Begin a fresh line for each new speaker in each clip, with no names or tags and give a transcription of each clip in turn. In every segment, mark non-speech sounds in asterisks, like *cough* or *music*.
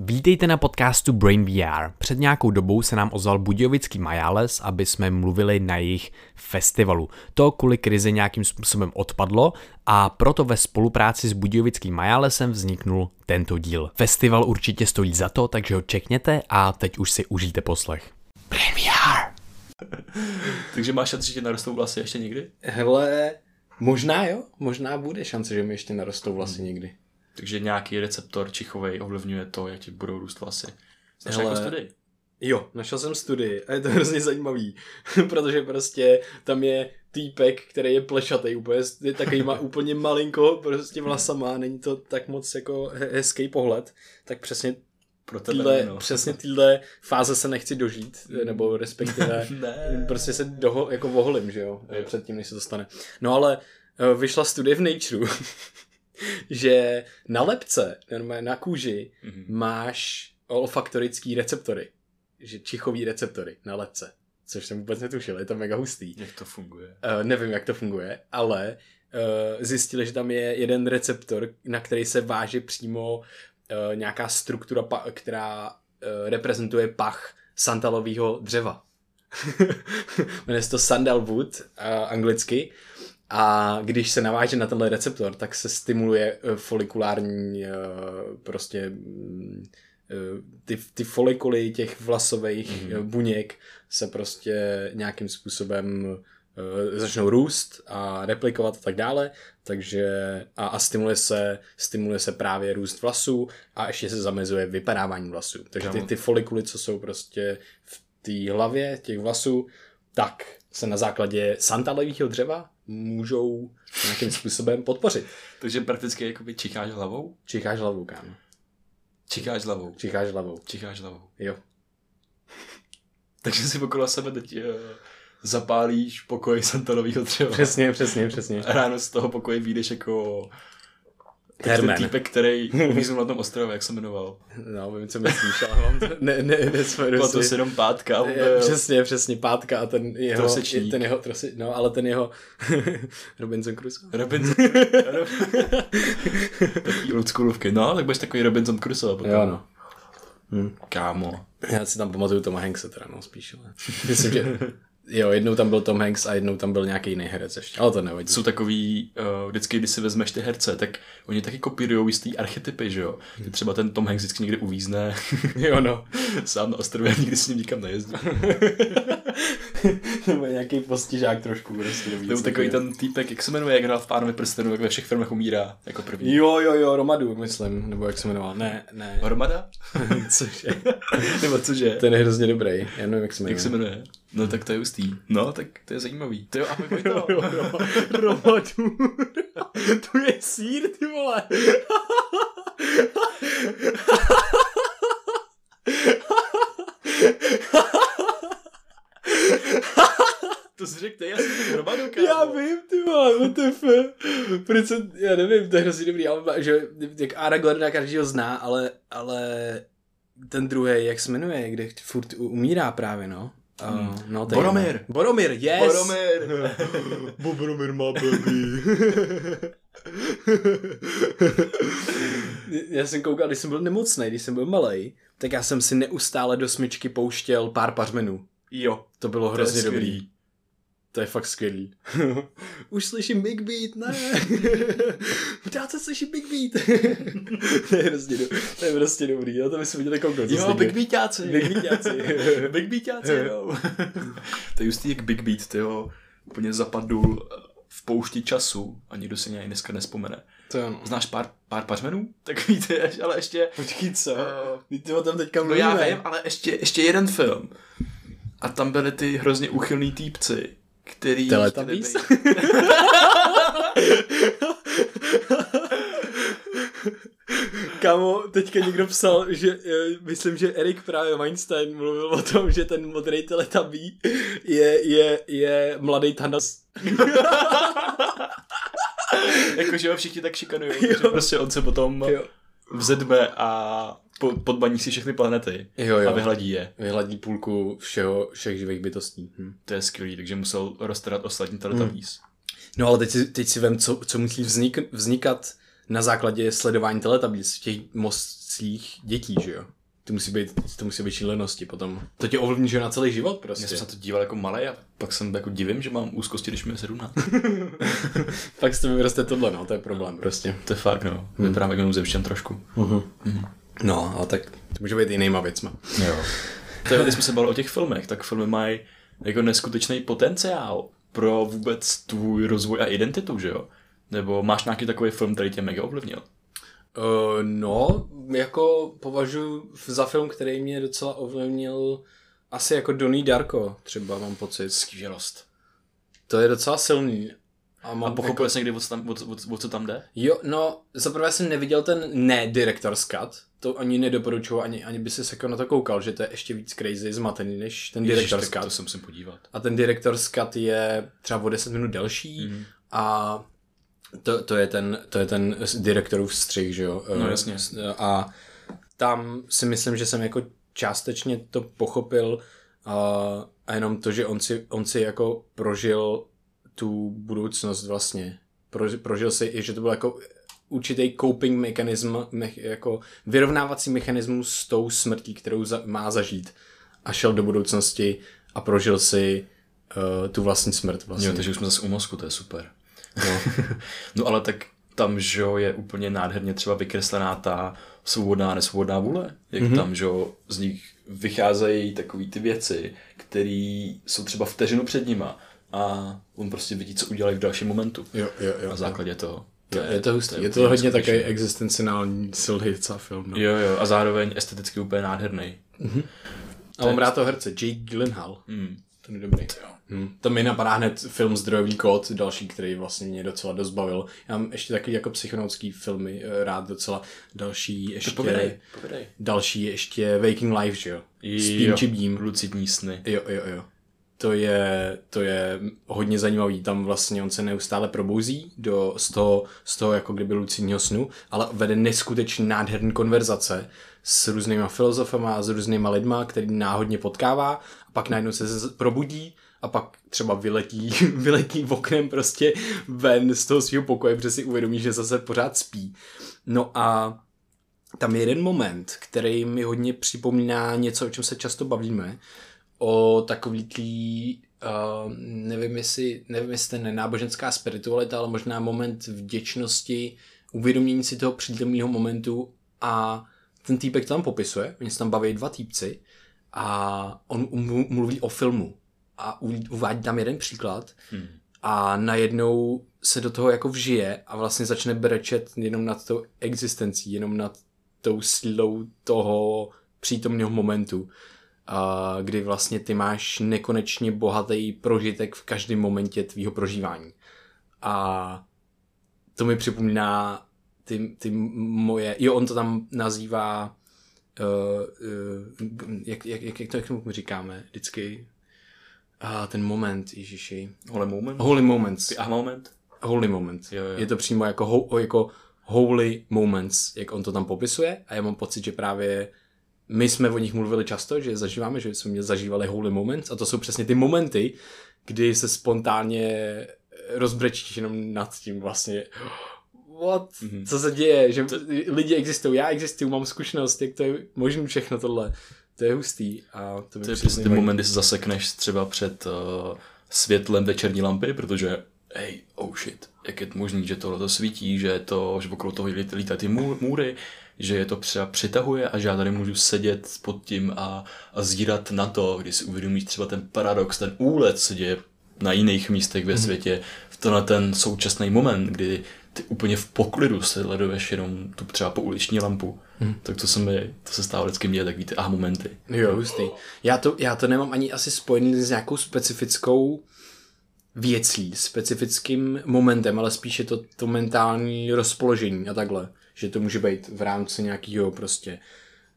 Vítejte na podcastu Brain VR. Před nějakou dobou se nám ozval Budějovický Majales, aby jsme mluvili na jejich festivalu. To kvůli krizi nějakým způsobem odpadlo a proto ve spolupráci s Budějovickým Majalesem vzniknul tento díl. Festival určitě stojí za to, takže ho čekněte a teď už si užijte poslech. Brain VR! *laughs*
Takže máš šanci, že ti narostou vlasy ještě někdy?
Hele, možná jo, možná bude šance, že mi ještě narostou vlasy někdy.
Takže nějaký receptor čichovej ovlivňuje to, jak ti budou růst vlasy. Znáš
Hele.
jako studii?
Jo, našel jsem studii a je to *laughs* hrozně zajímavý, *laughs* protože prostě tam je týpek, který je plešatý, úplně, je takový má *laughs* úplně malinko prostě vlasama, není to tak moc jako he- hezký pohled, tak přesně
Pro tebe
týhle,
no.
přesně týhle fáze se nechci dožít, nebo respektive
Ne.
prostě se doho, jako voholím, že jo, předtím, než se to stane. No ale eh, vyšla studie v Nature, *laughs* že na lepce, normálně na kůži,
Mhm.
máš olfaktorický receptory, že čichový receptory na lepce, což jsem vůbec netušil, je to mega hustý.
Jak to funguje?
Uh, nevím, jak to funguje, ale uh, zjistili, že tam je jeden receptor, na který se váže přímo uh, nějaká struktura, pa- která uh, reprezentuje pach santalového dřeva. *laughs* Jmenuje se to sandalwood uh, anglicky a když se naváže na tenhle receptor, tak se stimuluje uh, folikulární uh, prostě mm, uh, ty, ty folikuly těch vlasových
Mhm.
mm-hmm. buněk se prostě nějakým způsobem začnou růst a replikovat a tak dále, takže a, a stimuluje, se, stimuluje se právě růst vlasů a ještě se zamezuje vypadávání vlasů. Takže ty, ty folikuly, co jsou prostě v té hlavě těch vlasů, tak se na základě santalového dřeva můžou nějakým způsobem podpořit.
Takže prakticky jakoby čicháš hlavou?
Čicháš hlavou, kámo.
Čicháš hlavou.
Čicháš hlavou.
Čicháš hlavou.
Jo. *laughs*
Takže si okolo sebe teď uh, zapálíš pokoj santalového dřeva.
Přesně, přesně, přesně.
A ráno z toho pokoje vyjdeš jako ten
Herman.
týpek, který uvíznul na tom ostrově, jak se jmenoval.
No, vím, co myslíš, ale mám to, ne, ne, nespojedu
Byla to
si.
jenom pátka.
Je, přesně, přesně, pátka a ten jeho,
Trosečník.
ten jeho, trosi, no, ale ten jeho *laughs* Robinson Crusoe.
Robinson. *laughs* Taký oldschoolovky. No, tak budeš takový Robinson Crusoe. Potom.
Jo, no.
Kámo.
Já si tam pamatuju Toma Hankse teda, no, spíš, ale myslím, že jo, jednou tam byl Tom Hanks a jednou tam byl nějaký jiný herec ještě, ale to nevadí.
Jsou takový, uh, vždycky, když si vezmeš ty herce, tak oni taky kopírují jistý archetypy, že jo. Že třeba ten Tom Hanks vždycky někde uvízne *laughs*
Jo, no.
sám na ostrově nikdy s ním nikam nejezdí. *laughs*
Nebo nějaký postižák trošku, prostě do
Nebo takový ten týpek, jak se jmenuje, jak hrál v Pánovi prstenu, jak ve všech filmech umírá jako první.
Jo, jo, jo, Romadu, myslím, nebo jak se jmenoval. Ne, ne.
Hromada? *laughs*
Cože?
Nebo cože?
Ten je hrozně dobrý, já nevím, jak se jmenuje.
Jak se jmenuje? No tak to je hustý. No, tak to je zajímavý. To jo, *laughs* Vojto.
Romadur. *laughs* to je sír, ty vole.
To si řekl, já jsem Hromadu, kámo.
Já vím, ty vole, WTF. Proč jsem, já nevím, to je hrozně dobrý, ale že jak Aragorna každýho zná, ale, ale ten druhý, jak se jmenuje, kde furt umírá právě, no. Uh, no to je
Boromir.
jedno. Boromir, yes.
Boromir. *laughs*
Bo Boromir má baby. já jsem koukal, když jsem byl nemocný, když jsem byl malý, tak já jsem si neustále do smyčky pouštěl pár pařmenů.
Jo,
To bylo
to
hrozně dobrý. To je fakt skvělý. *laughs* Už slyším Big Beat, ne. *laughs* Pořád se slyší Big Beat. *laughs* to, je do, to je prostě dobrý, jo, to bychom měli kouknout.
Jo, Big Beatáci.
Big Beatáci.
Big Beatáci, jo. to je justý jak Big Beat, ty jo. Úplně zapadl v poušti času a nikdo si něj dneska nespomene.
To ano.
Znáš pár, pár pařmenů? Tak víte, ale ještě...
Počkej, co?
Eh,
Ty ty o tom teďka
No
mluvíme.
já vím, ale ještě, ještě jeden film. A tam byly ty hrozně úchylný týpci, který...
Teletubbies? *laughs* Kámo, teďka někdo psal, že eh, myslím, že Erik právě Weinstein mluvil o tom, že ten modrý teletabí je, je, je mladý Thanos. *laughs*
Jakože ho všichni tak šikanují, že prostě on se potom
Jo.
vzedme a podbaní si všechny planety
Jo,
a
jo.
vyhladí je.
Vyhladí půlku všeho, všech živých bytostí. Hm.
To je skvělý, takže musel roztarat ostatní Teletubbies.
No ale teď si, teď si vem, co, co musí vznik, vznikat na základě sledování teletablíc v těch mozcích dětí, že jo. To musí být, to musí být šílenosti potom. To tě ovlivní, že na celý život prostě.
Já jsem se na to díval jako malý a pak jsem jako divím, že mám úzkosti, když mi je 17. *laughs*
Pak z toho vyroste tohle, no, to je problém prostě.
to je fakt, no. Vypadám jako mimozemšťan trošku.
No, ale tak to může být jinýma věcma.
Jo. To je, když jsme se bavili o těch filmech, tak filmy mají jako neskutečný potenciál pro vůbec tvůj rozvoj a identitu, že jo? Nebo máš nějaký takový film, který tě mega ovlivnil?
Uh, no, jako považuji za film, který mě docela ovlivnil asi jako Donnie Darko, třeba mám pocit.
Skvělost.
To je docela silný. A, mám
A pochopil jsi někdy, o co tam, o, o, o co tam jde?
Jo, no, zaprvé jsem neviděl ten ne director's cut, to ani nedoporučuju, ani, ani by se jako na to koukal, že to je ještě víc crazy, zmatený než ten
Ježiš,
director's
tak
cut.
to se musím podívat.
A ten director's cut je třeba o 10 minut delší mm. a to, to, je ten, to je ten direktorův střih, že jo?
No,
Eh,
jasně.
A tam si myslím, že jsem jako částečně to pochopil a, a jenom to, že on si, on si jako prožil tu budoucnost vlastně. Pro, prožil si i, že to byl jako určitý coping mechanism, me, jako vyrovnávací mechanismus s tou smrtí, kterou za, má zažít. A šel do budoucnosti a prožil si uh, tu vlastní smrt vlastně.
Jo, takže už jsme zase u mozku, to je super. No, *laughs* no ale tak tam, že jo, je úplně nádherně třeba vykreslená ta svobodná a nesvobodná vůle. Jak mm-hmm. tam, že jo, z nich vycházejí takové ty věci, které jsou třeba vteřinu před nima a on prostě vidí, co udělají v dalším momentu.
Jo, jo, jo.
Na základě toho.
je, je to hustý. Je to hodně
neskutečný.
takový existenciální silný docela film. No.
Jo, jo, a zároveň esteticky úplně nádherný.
A mám rád toho herce, Jake Gyllenhaal.
Mm.
Ten je dobrý. Hmm. To mi napadá hned film Zdrojový kód, další, který vlastně mě docela dost bavil. Já mám ještě taky jako psychonautský filmy eh, rád docela. Další ještě...
Povědej, povědej.
Další ještě Waking Life, že jo? S
Jo,
či Bím.
Lucidní sny.
Jo, jo, jo. To je, to je hodně zajímavý. Tam vlastně on se neustále probouzí do, z, toho, z toho jako kdyby lucidního snu, ale vede neskutečně nádherný konverzace s různýma filozofama, s různýma lidma, který náhodně potkává a pak najednou se probudí a pak třeba vyletí, *laughs* vyletí v oknem prostě ven z toho svého pokoje, protože si uvědomí, že zase pořád spí. No a tam je jeden moment, který mi hodně připomíná něco, o čem se často bavíme, o takový tý, uh, nevím, jestli, nevím, jestli to je nenáboženská spiritualita, ale možná moment vděčnosti, uvědomění si toho přítomného momentu a ten týpek to tam popisuje, oni se tam baví dva týpci a on mu- mluví o filmu a uvádí tam jeden příklad
Hmm.
a najednou se do toho jako vžije a vlastně začne brečet jenom nad tou existencí, jenom nad tou sílou toho přítomného momentu, kdy vlastně ty máš nekonečně bohatý prožitek v každém momentě tvýho prožívání. A to mi připomíná ty, ty moje, jo, on to tam nazývá, uh, uh, jak, jak, jak, jak to jak tomu říkáme vždycky, a ten moment, Ježiši.
Holy moment?
Holy moments.
A moment?
Holy moment.
Jo, jo.
Je to přímo jako, ho, jako holy moments, jak on to tam popisuje a já mám pocit, že právě my jsme o nich mluvili často, že zažíváme, že jsme zažívali holy moments a to jsou přesně ty momenty, kdy se spontánně rozbrečíš jenom nad tím vlastně what, mm-hmm. co se děje, že lidi existují, já existuju, mám zkušenost, jak to je možné všechno tohle. To je hustý a to,
To je
přesně
ty momenty, kdy se zasekneš třeba před uh, světlem večerní lampy, protože hej, oh shit, jak je to možný, že tohle to svítí, že to, že okolo toho lít- lítají ty mů- můry, že je to třeba přitahuje a že já tady můžu sedět pod tím a, a zírat na to, když si uvědomíš třeba ten paradox, ten úlet, co děje na jiných místech ve světě, v tenhle ten současný moment, kdy ty úplně v poklidu sleduješ jenom tu třeba pouliční lampu, tak to se mi, to se stává vždycky mě, tak víte, aha momenty.
Jo, hustý. Já to, já to nemám ani asi spojený s nějakou specifickou věcí, specifickým momentem, ale spíše to, to mentální rozpoložení a takhle. Že to může být v rámci nějakého prostě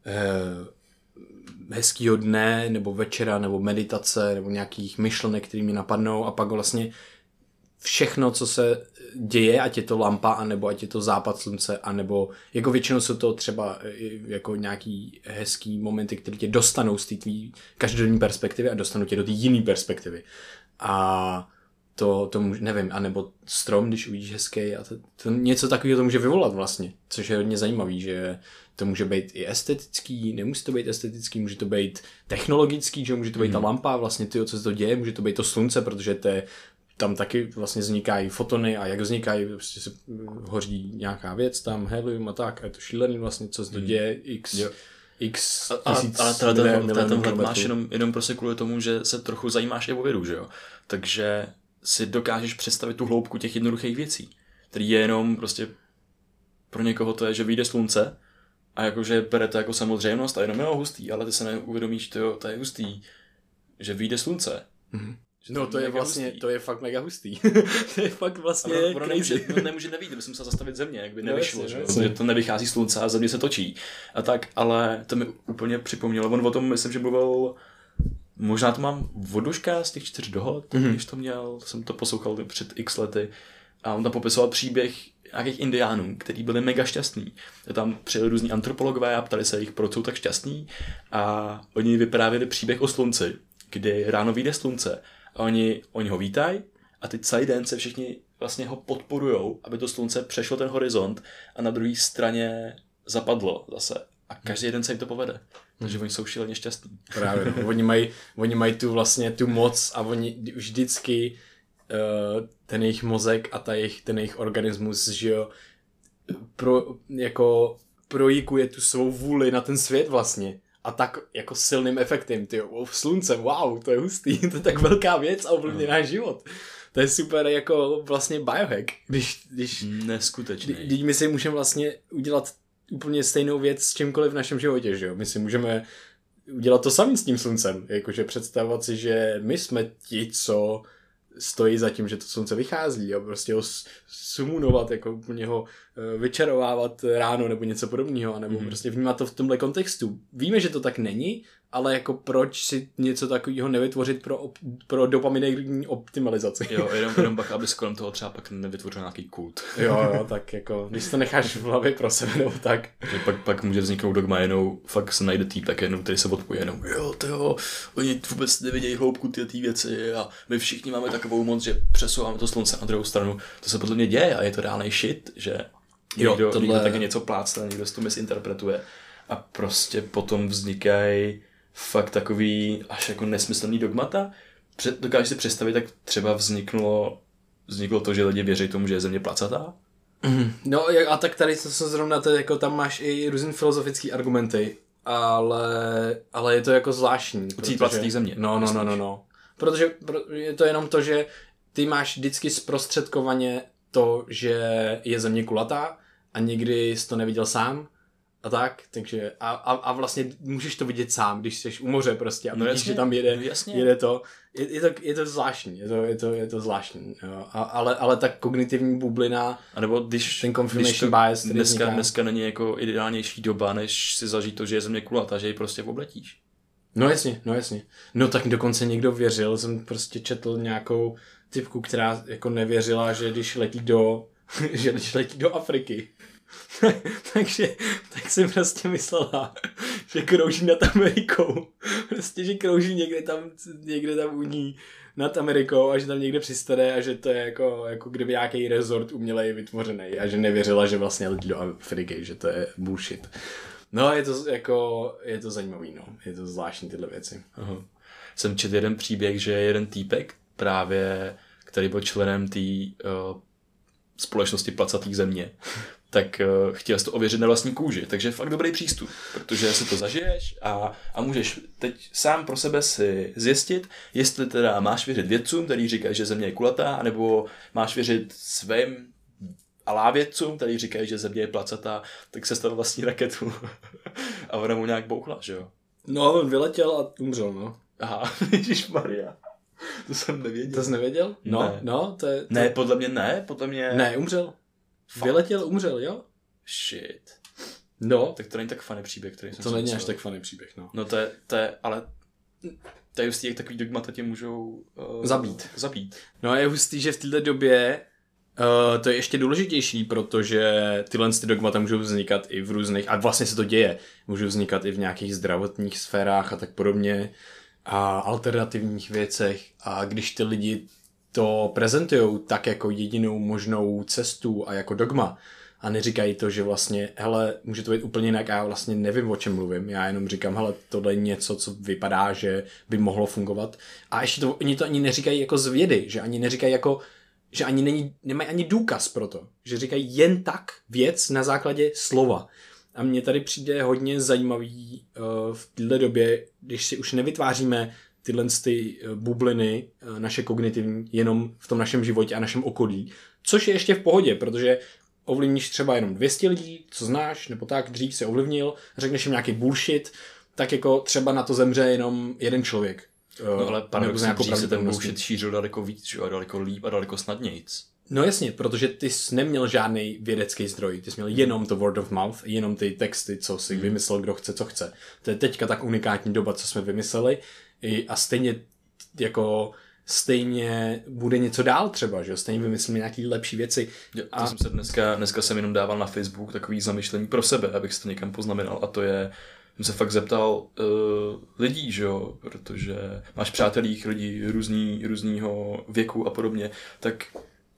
eh, hezkýho dne, nebo večera, nebo meditace, nebo nějakých myšlenek, které mi napadnou a pak vlastně všechno, co se děje, ať je to lampa, anebo ať je to západ slunce, anebo jako většinou jsou to třeba eh, jako nějaký hezký momenty, které tě dostanou z té každodenní perspektivy a dostanou tě do té jiné perspektivy. A to, to může, nevím, anebo strom, když uvidíš hezký a to, to něco takového to může vyvolat vlastně, což je hodně zajímavý, že to může být i estetický, nemusí to být estetický, může to být technologický, že může to být mm. ta lampa, vlastně ty, co se to děje, může to být to slunce, protože to je, tam taky vlastně vznikají fotony a jak vznikají, prostě se hoří nějaká věc tam, helium a tak, a je to šílený vlastně, co se to děje, x, jo. x
a, ale, tenhle máš jenom, jenom prostě kvůli tomu, že se trochu zajímáš i o vědu, že jo? Takže si dokážeš představit tu hloubku těch jednoduchých věcí, který je jenom prostě pro někoho to je, že vyjde slunce a jakože bere to jako samozřejmost a jenom jo, hustý, ale ty se neuvědomíš, to, jo, to je hustý, že vyjde slunce.
Mm-hmm. Že no to, to je vlastně, hustý. to je fakt mega hustý. *laughs* to je fakt vlastně
ono, ono nemůže, no, nemůže nevít, jsem se zastavit země, jak by no, nevyšlo, no, že? protože to nevychází slunce a země se točí. A tak, ale to mi úplně připomnělo, on o tom myslím, že mluvil Možná to mám voduška z těch čtyř dohod, mm-hmm. když to měl, jsem to poslouchal před x lety. A on tam popisoval příběh nějakých indiánů, kteří byli mega šťastní. Tam přijeli různí antropologové a ptali se jich, proč jsou tak šťastní. A oni vyprávěli příběh o slunci, kdy ráno vyjde slunce a oni, oni ho vítají a teď celý den se všichni vlastně ho podporujou, aby to slunce přešlo ten horizont a na druhé straně zapadlo zase. A každý den se jim to povede. Takže oni jsou šíleně šťastní.
Právě, no. oni, mají, oni mají tu vlastně tu moc a oni vždycky uh, ten jejich mozek a ta jejich, ten jejich organismus, že jo, pro, jako projíkuje tu svou vůli na ten svět vlastně. A tak jako silným efektem, ty slunce, wow, to je hustý, *laughs* to je tak velká věc a ovlivňuje náš život. To je super jako vlastně biohack, když, když
Neskutečný.
Když my si můžeme vlastně udělat úplně stejnou věc s čímkoliv v našem životě, že jo? My si můžeme udělat to samý s tím sluncem, jakože představovat si, že my jsme ti, co stojí za tím, že to slunce vychází a prostě ho sumunovat, jako úplně ho eh, vyčarovávat ráno nebo něco podobného, nebo mm-hmm. prostě vnímat to v tomhle kontextu. Víme, že to tak není, ale jako proč si něco takového nevytvořit pro, op, pro dopaminerní optimalizaci.
Jo, *laughs* jenom, jenom pak, aby kolem toho třeba pak nevytvořil nějaký kult.
Jo, jo, *laughs* tak jako, když to necháš v hlavě pro sebe, nebo tak.
Že pak, pak může vzniknout dogma jenom, fakt se najde týpek jenom, který se odpoje jenom, jo, to jo, oni vůbec nevidějí hloubku ty, ty věci a my všichni máme takovou moc, že přesouváme to slunce na druhou stranu. To se podle mě děje a je to reálný shit, že jo, někdo, tohle... někdo taky něco plácne, někdo si to misinterpretuje a prostě potom vznikají fakt takový až jako nesmyslný dogmata. Před, dokážeš si představit, tak třeba vzniklo, vzniklo to, že lidi věří tomu, že je země placatá?
Mm. No a tak tady to se zrovna, to, jako tam máš i různé filozofické argumenty, ale, ale je to jako zvláštní.
Protože... placatý země.
No, no, no, no, no. Protože je to jenom to, že ty máš vždycky zprostředkovaně to, že je země kulatá a nikdy jsi to neviděl sám a tak, takže a, a, a vlastně můžeš to vidět sám, když jsi u moře prostě a no vidíš, že tam jede, no jasně. jede to. Je, je, to, je to zvláštní, je to, je to, je to zvláštní, jo. A, ale, ale ta kognitivní bublina,
a nebo když,
ten confirmation když to bias,
dneska, vzniká. dneska není jako ideálnější doba, než si zažít to, že je země kulatá, že ji prostě obletíš.
No jasně, no jasně. No tak dokonce někdo věřil, jsem prostě četl nějakou typku, která jako nevěřila, že když letí do, *laughs* že když letí do Afriky, *laughs* Takže tak jsem prostě myslela, že krouží nad Amerikou. *laughs* Prostě, že krouží někde tam, někde tam u ní nad Amerikou a že tam někde přistane a že to je jako, jako kdyby nějaký resort umělej vytvořený a že nevěřila, že vlastně letí do Afriky, že to je bullshit. No, je to jako, je to zajímavý, no. Je to zvláštní tyhle věci.
Aha. Jsem četl jeden příběh, že jeden týpek právě, který byl členem té uh, společnosti placatých země, tak uh, chtěl jsi to ověřit na vlastní kůži. Takže fakt dobrý přístup, protože si to zažiješ a, a můžeš teď sám pro sebe si zjistit, jestli teda máš věřit vědcům, který říkají, že země je kulatá, nebo máš věřit svým a vědcům, který říkají, že země je placatá, tak se stalo vlastní raketu. *laughs* a ona mu nějak bouchla, že jo?
No, on vyletěl a umřel, no.
Aha, *laughs* Ježíš Maria. To jsem nevěděl.
To jsi nevěděl? No, ne. no, to je... To...
Ne, podle mě ne, podle mě...
Ne, umřel. Fakt? Vyletěl, umřel, jo?
Shit.
No.
Tak to není tak funny příběh, který jsem
To není až tak funny příběh, no.
No to je, to je ale to je hustý, jak takový dogmata tě můžou
uh, zabít.
zabít.
No a je hustý, že v této době uh, to je ještě důležitější, protože tyhle ty dogmata můžou vznikat i v různých, a vlastně se to děje, můžou vznikat i v nějakých zdravotních sférách a tak podobně a alternativních věcech a když ty lidi to prezentují tak jako jedinou možnou cestu a jako dogma a neříkají to, že vlastně, hele, může to být úplně jinak a já vlastně nevím, o čem mluvím. Já jenom říkám, hele, tohle je něco, co vypadá, že by mohlo fungovat. A ještě to, oni to ani neříkají jako z vědy, že ani neříkají jako, že ani není, nemají ani důkaz pro to. Že říkají jen tak věc na základě slova. A mně tady přijde hodně zajímavý uh, v této době, když si už nevytváříme tyhle ty bubliny uh, naše kognitivní jenom v tom našem životě a našem okolí, což je ještě v pohodě, protože ovlivníš třeba jenom 200 lidí, co znáš, nebo tak, dřív se ovlivnil, řekneš jim nějaký bullshit, tak jako třeba na to zemře jenom jeden člověk.
No ale paradoxně dřív se ten bullshit šířil daleko víc, že? a daleko líp a daleko snadnějc.
No jasně, protože ty jsi neměl žádný vědecký zdroj, ty jsi měl jenom to word of mouth, jenom ty texty, co si hmm. vymyslel, kdo chce, co chce. To je teďka tak unikátní doba, co jsme vymysleli a stejně jako stejně bude něco dál třeba, že stejně vymyslíme nějaké lepší věci.
Jo, a... jsem se dneska, dneska jsem jenom dával na Facebook takový zamyšlení pro sebe, abych si to někam poznamenal. A to je, jsem se fakt zeptal uh, lidí, že jo, protože máš přátelích lidí různý, různýho věku a podobně, tak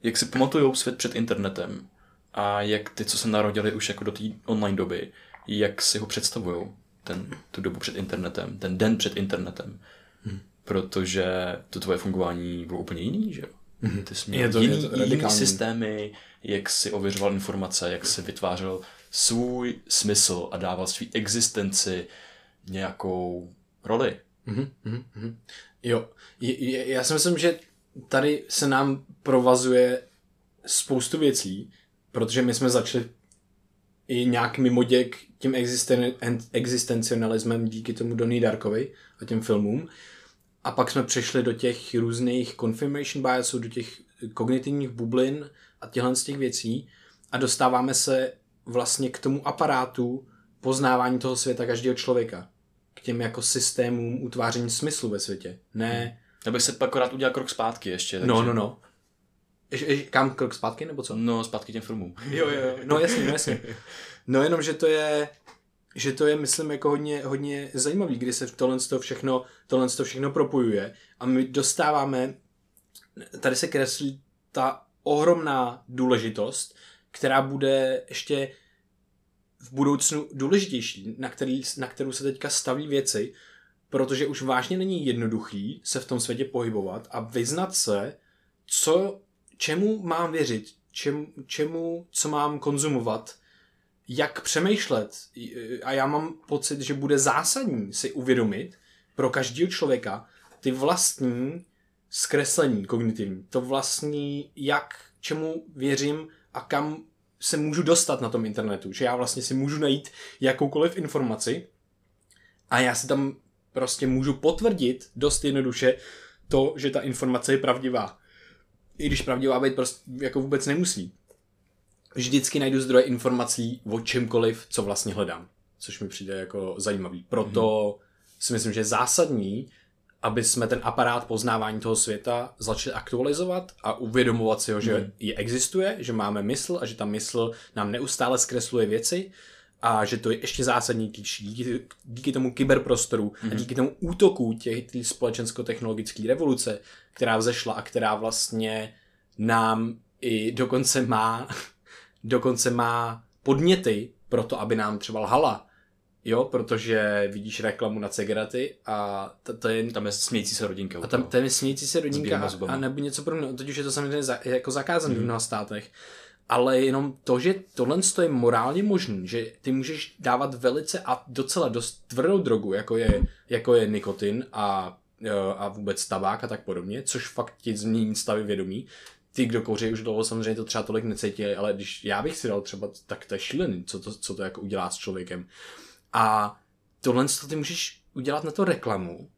jak si pamatujou svět před internetem? A jak ty, co se narodili už jako do té online doby, jak si ho představují ten, tu dobu před internetem, ten den před internetem. Hmm protože to tvoje fungování bylo úplně jiný, že jo? Mm-hmm. Ty jsi měl je to, jiný, je to jiný systémy, jak si ověřoval informace, jak si vytvářel svůj smysl a dával svý existenci nějakou roli.
Mm-hmm. Jo, je, je, já si myslím, že tady se nám provazuje spoustu věcí, protože my jsme začali i nějak mimo děk tím existen, existencionalismem díky tomu Donnie Darkovi a těm filmům. A pak jsme přešli do těch různých confirmation biasů, do těch kognitivních bublin a těchto z těch věcí a dostáváme se vlastně k tomu aparátu poznávání toho světa každého člověka. K těm jako systémům utváření smyslu ve světě. Ne...
Já bych se pak rád udělal krok zpátky ještě.
Takže... No, no, no. kam krok zpátky nebo co?
No, zpátky těm filmům.
Jo, jo, no jasně, no jasně. *laughs* No jenom, že to je, že to je, myslím, jako hodně, hodně zajímavý, kdy se tohle to všechno, tohle to všechno propojuje. A my dostáváme, tady se kreslí ta ohromná důležitost, která bude ještě v budoucnu důležitější, na, který, na kterou se teďka staví věci, protože už vážně není jednoduchý se v tom světě pohybovat a vyznat se, co, čemu mám věřit, čem, čemu, co mám konzumovat, jak přemýšlet a já mám pocit, že bude zásadní si uvědomit pro každého člověka ty vlastní zkreslení kognitivní, to vlastní, jak, čemu věřím a kam se můžu dostat na tom internetu, že já vlastně si můžu najít jakoukoliv informaci a já si tam prostě můžu potvrdit dost jednoduše to, že ta informace je pravdivá. I když pravdivá být prostě jako vůbec nemusí vždycky najdu zdroje informací o čemkoliv, co vlastně hledám. Což mi přijde jako zajímavý. Proto mm-hmm. si myslím, že je zásadní, aby jsme ten aparát poznávání toho světa začali aktualizovat a uvědomovat si ho, že mm. je existuje, že máme mysl a že ta mysl nám neustále zkresluje věci a že to je ještě zásadní díky, díky tomu kyberprostoru mm. a mhm. díky tomu útoku těch společensko-technologické revoluce, která vzešla a která vlastně nám i dokonce má dokonce má podněty pro to, aby nám třeba lhala. Jo, protože vidíš reklamu na cigarety a to, to je...
Tam je smějící se rodinka.
A tam, tam je smějící se rodinka a, a nebo něco podobného. Teď už je to samozřejmě za, jako zakázané mm. v mnoha státech. Ale jenom to, že tohle je morálně možný, že ty můžeš dávat velice a docela dost tvrdou drogu, jako je, jako je nikotin a, a vůbec tabák a tak podobně, což fakt ti změní stavy vědomí, ty, kdo kouří už dlouho, samozřejmě to třeba tolik necítí, ale když já bych si dal třeba, tak to je šílený, co to, co to jako udělá s člověkem. A tohle to ty můžeš udělat na to reklamu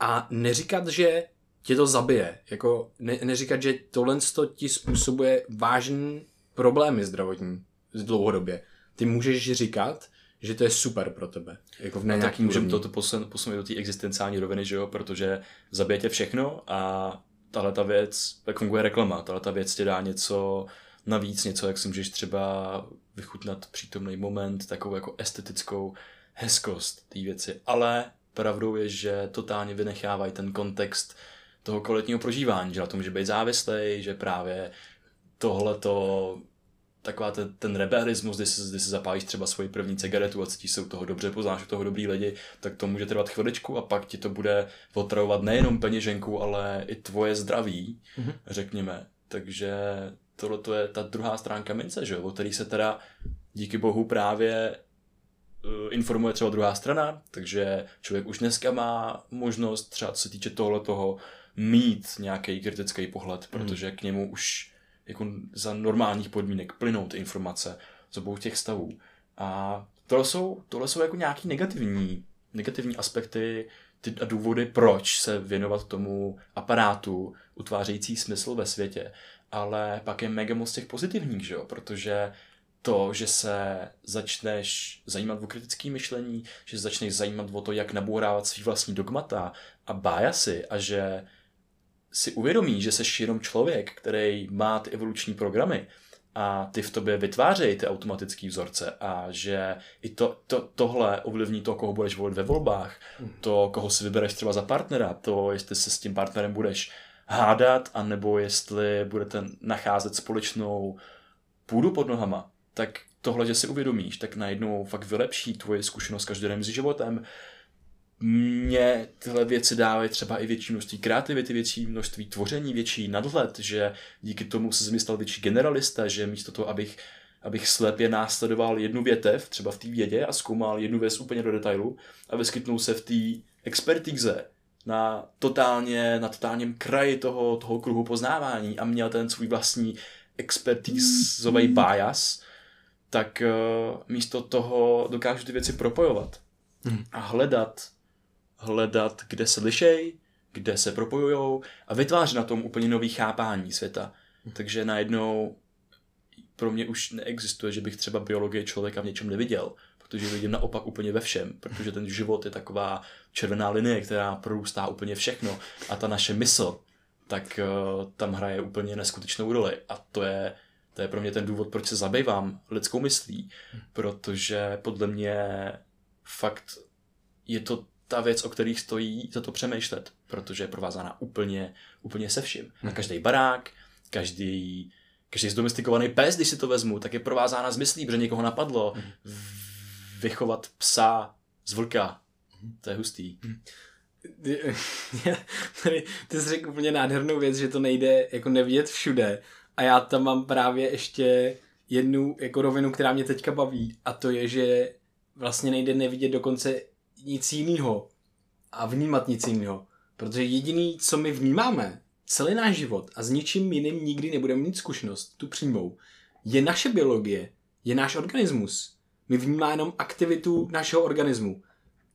a neříkat, že tě to zabije. Jako ne, neříkat, že tohle to ti způsobuje vážný problémy zdravotní z dlouhodobě. Ty můžeš říkat, že to je super pro tebe. Jako v
no, tak můžeme to posunout do té existenciální roviny, že jo, protože zabije tě všechno a tahle ta věc, tak funguje reklama, tahle ta věc ti dá něco navíc, něco, jak si můžeš třeba vychutnat přítomný moment, takovou jako estetickou hezkost té věci. Ale pravdou je, že totálně vynechávají ten kontext toho kvalitního prožívání, že na tom může být závislý, že právě tohleto taková ten, ten rebelismus, kdy si, kdy si zapálíš třeba svoji první cigaretu a cítíš se u toho dobře, poznáš u toho dobrý lidi, tak to může trvat chviličku a pak ti to bude otravovat nejenom peněženku, ale i tvoje zdraví, mm-hmm. řekněme. Takže tohle to je ta druhá stránka mince, že jo, o který se teda díky bohu právě uh, informuje třeba druhá strana, takže člověk už dneska má možnost třeba co se týče tohle toho mít nějaký kritický pohled, mhm. protože k němu už jako za normálních podmínek plynou ty informace z obou těch stavů. A tohle jsou, tohle jsou jako nějaký negativní, negativní aspekty ty, a důvody, proč se věnovat tomu aparátu utvářející smysl ve světě. Ale pak je mega moc těch pozitivních, že jo? protože to, že se začneš zajímat o kritické myšlení, že začneš zajímat o to, jak nabourávat svý vlastní dogmata a bájasy a že si uvědomí, že jsi jenom člověk, který má ty evoluční programy a ty v tobě vytvářejí ty automatické vzorce a že i to, to, tohle ovlivní to, koho budeš volit ve volbách, hmm. to, koho si vybereš třeba za partnera, to, jestli se s tím partnerem budeš hádat, anebo jestli budete nacházet společnou půdu pod nohama, tak tohle, že si uvědomíš, tak najednou fakt vylepší tvoje zkušenost každodenním s životem, mě tyhle věci dávají třeba i větší množství kreativity, větší množství tvoření, větší nadhled, že díky tomu se zmyslel větší generalista, že místo toho, abych, abych slepě následoval jednu větev, třeba v té vědě a zkoumal jednu věc úplně do detailu a vyskytnul se v té expertíze na totálně, na totálním kraji toho, toho kruhu poznávání a měl ten svůj vlastní expertízový bias, tak uh, místo toho dokážu ty věci propojovat hmm. a hledat hledat, kde se lišej, kde se propojujou a vytvářet na tom úplně nový chápání světa. Takže najednou pro mě už neexistuje, že bych třeba biologie člověka v něčem neviděl, protože vidím naopak úplně ve všem, protože ten život je taková červená linie, která prorůstá úplně všechno a ta naše mysl, tak uh, tam hraje úplně neskutečnou roli. A to je, to je pro mě ten důvod, proč se zabývám lidskou myslí, protože podle mě fakt je to ta věc, o kterých stojí za to přemýšlet, protože je provázána úplně, úplně se vším. Hmm. A každý barák, každý, každý zdomestikovaný pes, když si to vezmu, tak je provázána s myslí, protože někoho napadlo hmm. vychovat psa z vlka. Hmm. To je hustý. Hmm. *laughs*
Ty jsi řekl úplně nádhernou věc, že to nejde jako nevidět všude. A já tam mám právě ještě jednu jako rovinu, která mě teďka baví. A to je, že vlastně nejde nevidět dokonce nic jiného a vnímat nic jiného. Protože jediný, co my vnímáme, celý náš život a s ničím jiným nikdy nebudeme mít zkušenost, tu přímou, je naše biologie, je náš organismus. My vnímáme jenom aktivitu našeho organismu.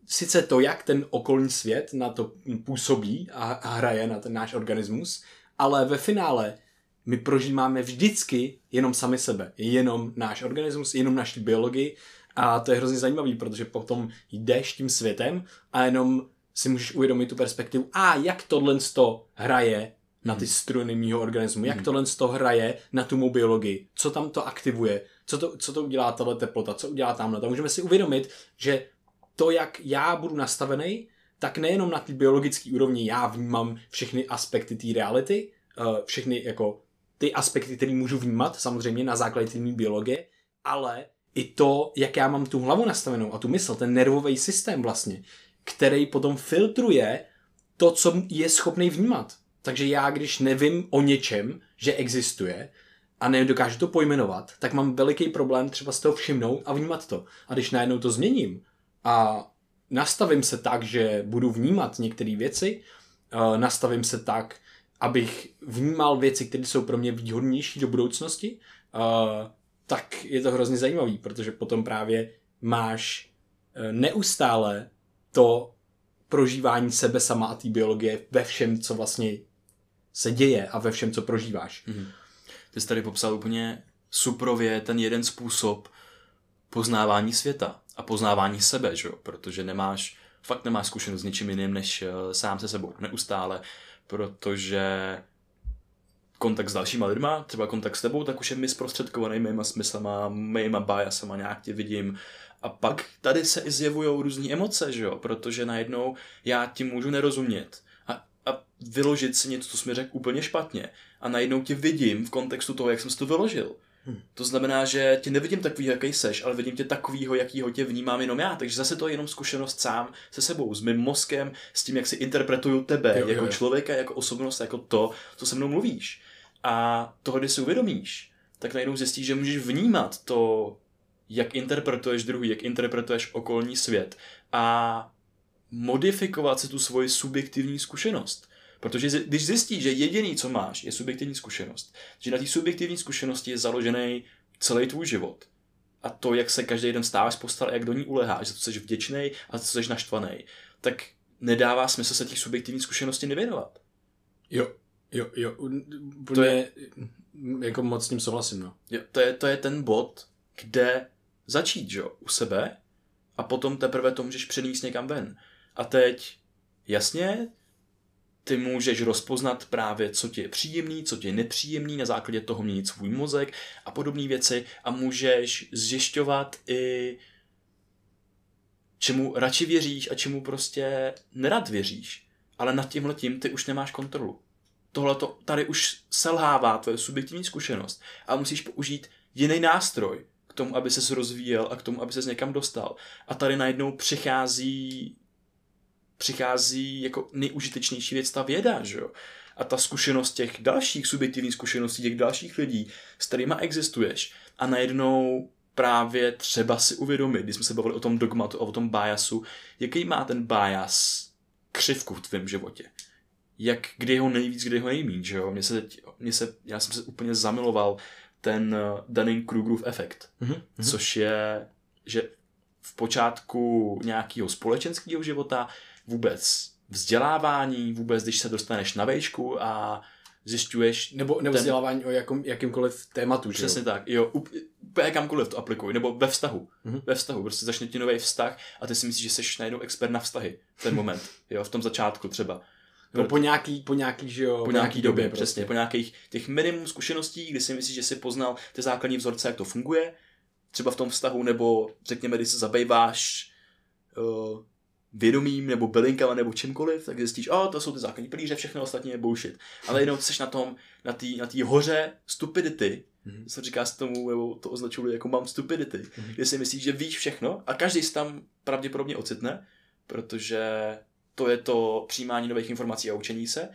Sice to, jak ten okolní svět na to působí a hraje na ten náš organismus, ale ve finále my prožíváme vždycky jenom sami sebe. Jenom náš organismus, jenom naši biologii a to je hrozně zajímavý, protože potom jdeš tím světem a jenom si můžeš uvědomit tu perspektivu, a jak tohle to hraje na ty hmm. struny mýho organismu, jak hmm. tohle to hraje na tu mou biologii, co tam to aktivuje, co to, co to udělá tahle teplota, co udělá tamhle. To můžeme si uvědomit, že to, jak já budu nastavený, tak nejenom na té biologické úrovni já vnímám všechny aspekty té reality, eh, všechny jako ty aspekty, které můžu vnímat, samozřejmě na základě té biologie, ale i to, jak já mám tu hlavu nastavenou a tu mysl, ten nervový systém vlastně, který potom filtruje to, co je schopný vnímat. Takže já, když nevím o něčem, že existuje a nedokážu to pojmenovat, tak mám veliký problém třeba z toho všimnout a vnímat to. A když najednou to změním a nastavím se tak, že budu vnímat některé věci, uh, nastavím se tak, abych vnímal věci, které jsou pro mě výhodnější do budoucnosti, uh, tak je to hrozně zajímavý, protože potom právě máš eh, neustále to prožívání sebe sama a té biologie ve všem, co vlastně se děje a ve všem, co prožíváš. Mm-hmm.
Ty jsi tady popsal úplně suprově ten jeden způsob poznávání světa a poznávání sebe, že? protože nemáš, fakt nemáš zkušenost s ničím jiným než eh, sám se sebou, neustále, protože kontakt s dalšíma lidma, třeba kontakt s tebou, tak už je mi zprostředkovaný mýma smyslama, mýma biasama, nějak tě vidím. A pak tady se i zjevují různé emoce, že jo, protože najednou já ti můžu nerozumět. A a vyložit si něco, co jsi mi řekl úplně špatně. A najednou tě vidím v kontextu toho, jak jsem si to vyložil. Hmm. To znamená, že tě nevidím takový, jaký seš, ale vidím tě takovýho, jakýho tě vnímám jenom já. Takže zase to je jenom zkušenost sám se sebou, s mým mozkem, s tím, jak si interpretuju tebe jo, jako jo. člověka, jako osobnost, jako to, co se mnou mluvíš. A toho, když si uvědomíš, tak najednou zjistíš, že můžeš vnímat to, jak interpretuješ druhý, jak interpretuješ okolní svět a modifikovat si tu svoji subjektivní zkušenost. Protože když zjistíš, že jediný, co máš, je subjektivní zkušenost, že na té subjektivní zkušenosti je založený celý tvůj život, a to, jak se každý den stáváš z jak do ní uleháš, za to jsi vděčný a za to jsi naštvaný, tak nedává smysl se těch subjektivní zkušenosti nevěnovat.
Jo, jo, jo. To je, jako moc s tím souhlasím, no.
Jo, to je, to je ten bod, kde začít, jo, u sebe a potom teprve to můžeš přenést někam ven. A teď, jasně, ty můžeš rozpoznat právě, co ti je příjemný, co ti je nepříjemný, na základě toho měnit svůj mozek a podobné věci a můžeš zjišťovat i čemu radši věříš a čemu prostě nerad věříš. Ale nad tímhle tím ty už nemáš kontrolu. Tohle tady už selhává tvoje subjektivní zkušenost a musíš použít jiný nástroj k tomu, aby ses rozvíjel a k tomu, aby ses někam dostal. A tady najednou přichází přichází jako nejužitečnější věc ta věda, že jo? A ta zkušenost těch dalších subjektivních zkušeností, těch dalších lidí, s kterými existuješ. A najednou právě třeba si uvědomit, když jsme se bavili o tom dogmatu a o tom biasu, jaký má ten bias křivku v tvém životě. Jak, kdy ho nejvíc, kdy ho nejmín, že jo? Mně se, mně se, já jsem se úplně zamiloval ten uh, Dunning-Krugerův efekt, mm-hmm. což je, že v počátku nějakého společenského života vůbec vzdělávání, vůbec když se dostaneš na vejšku a zjišťuješ...
Nebo, nebo ten... vzdělávání o jakom, jakýmkoliv tématu,
že Přesně tak, jo, úplně kamkoliv to aplikuj, nebo ve vztahu, mm-hmm. ve vztahu, prostě začne ti nový vztah a ty si myslíš, že jsi najednou expert na vztahy v ten moment, jo, v tom začátku třeba.
Nebo po nějaký, po nějaký, že jo,
po, po nějaký, době, době přesně, prostě. po nějakých těch minimum zkušeností, kdy si myslíš, že jsi poznal ty základní vzorce, jak to funguje, třeba v tom vztahu, nebo řekněme, když se zabýváš uh, vědomím nebo bylinkama nebo čímkoliv, tak zjistíš, o, to jsou ty základní pilíře, všechno ostatní je bullshit. Ale jenom jsi na tom, na té na tý hoře stupidity, mm-hmm. se říká s tomu, nebo to označuju jako mám stupidity, mm-hmm. kde si myslíš, že víš všechno a každý se tam pravděpodobně ocitne, protože to je to přijímání nových informací a učení se.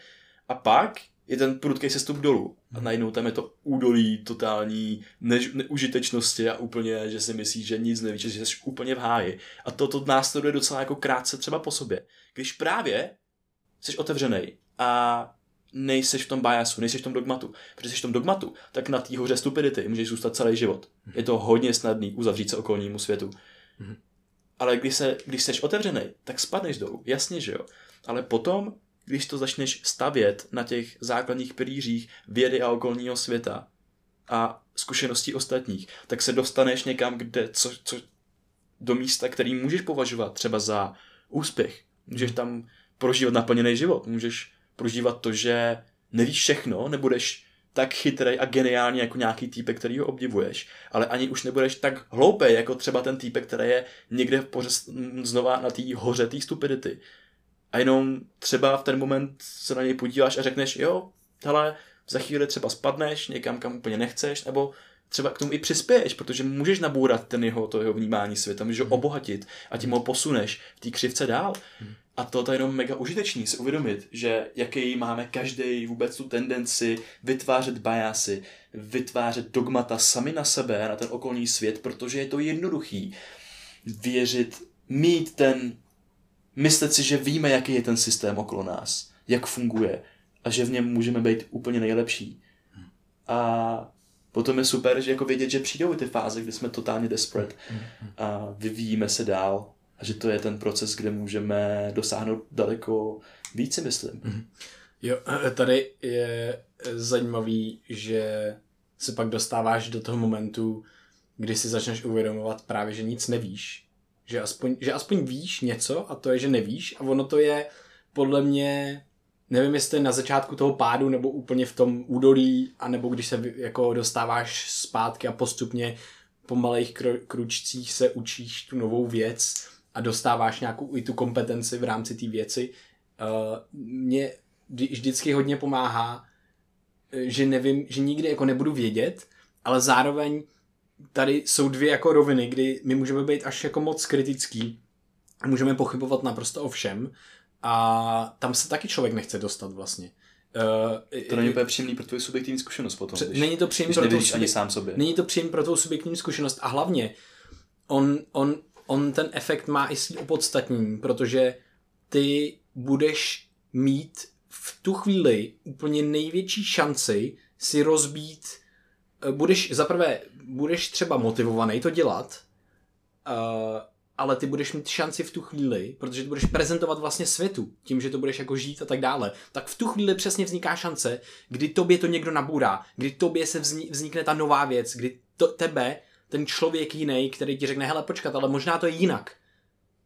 A pak je ten prudký sestup dolů. A mhm. najednou tam je to údolí totální ne- neužitečnosti a úplně, že si myslíš, že nic nevíš, že jsi úplně v háji. A to, to následuje docela jako krátce třeba po sobě. Když právě jsi otevřený a nejseš v tom biasu, nejseš v tom dogmatu. Protože jsi v tom dogmatu, tak na té hoře stupidity můžeš zůstat celý život. Mhm. Je to hodně snadný uzavřít se okolnímu světu. Mhm. Ale když, se, když jsi otevřený, tak spadneš dolů. Jasně, že jo. Ale potom když to začneš stavět na těch základních pilířích vědy a okolního světa a zkušeností ostatních, tak se dostaneš někam, kde co, co do místa, který můžeš považovat třeba za úspěch. Můžeš tam prožívat naplněný život, můžeš prožívat to, že nevíš všechno, nebudeš tak chytrý a geniální jako nějaký týpek, který ho obdivuješ, ale ani už nebudeš tak hloupý jako třeba ten týpek, který je někde pořez, znova na té hoře té stupidity. A jenom třeba v ten moment se na něj podíváš a řekneš, jo, hele, za chvíli třeba spadneš někam, kam úplně nechceš, nebo třeba k tomu i přispěješ, protože můžeš nabourat ten jeho, to jeho vnímání světa, můžeš ho hmm. obohatit a tím ho posuneš v té křivce dál. Hmm. A to je jenom mega užitečný si uvědomit, že jaký máme každý vůbec tu tendenci vytvářet biasy, vytvářet dogmata sami na sebe, na ten okolní svět, protože je to jednoduchý věřit, mít ten myslet si, že víme, jaký je ten systém okolo nás, jak funguje a že v něm můžeme být úplně nejlepší. A potom je super, že jako vědět, že přijdou ty fáze, kdy jsme totálně desperate a vyvíjíme se dál a že to je ten proces, kde můžeme dosáhnout daleko více, myslím.
Jo, tady je zajímavý, že se pak dostáváš do toho momentu, kdy si začneš uvědomovat právě, že nic nevíš. Že aspoň, že aspoň víš něco a to je, že nevíš a ono to je podle mě nevím, jestli na začátku toho pádu nebo úplně v tom údolí, anebo když se jako dostáváš zpátky a postupně po malých kru, kručcích se učíš tu novou věc a dostáváš nějakou i tu kompetenci v rámci té věci. Uh, mě vždy- vždycky hodně pomáhá, eh, že nevím, že nikdy jako nebudu vědět, ale zároveň tady jsou dvě jako roviny, kdy my můžeme být až jako moc kritický, můžeme pochybovat naprosto o všem a tam se taky člověk nechce dostat vlastně. Uh,
To není úplně příjemný pro tvoji subjektivní zkušenost potom.
Pře-
když,
není to příjemný pro
nevěříš ani sám sobě.
Není to příjemný pro tou subjektivní zkušenost a hlavně on, on, on ten efekt má i svý opodstatnění, protože ty budeš mít v tu chvíli úplně největší šanci si rozbít, eh, budeš zaprvé, budeš třeba motivovaný to dělat, uh, ale ty budeš mít šanci v tu chvíli, protože ty budeš prezentovat vlastně světu, tím, že to budeš jako žít a tak dále, tak v tu chvíli přesně vzniká šance, kdy tobě to někdo nabůrá, kdy tobě se vzni- vznikne ta nová věc, kdy to, tebe, ten člověk jiný, který ti řekne, hele počkat, ale možná to je jinak,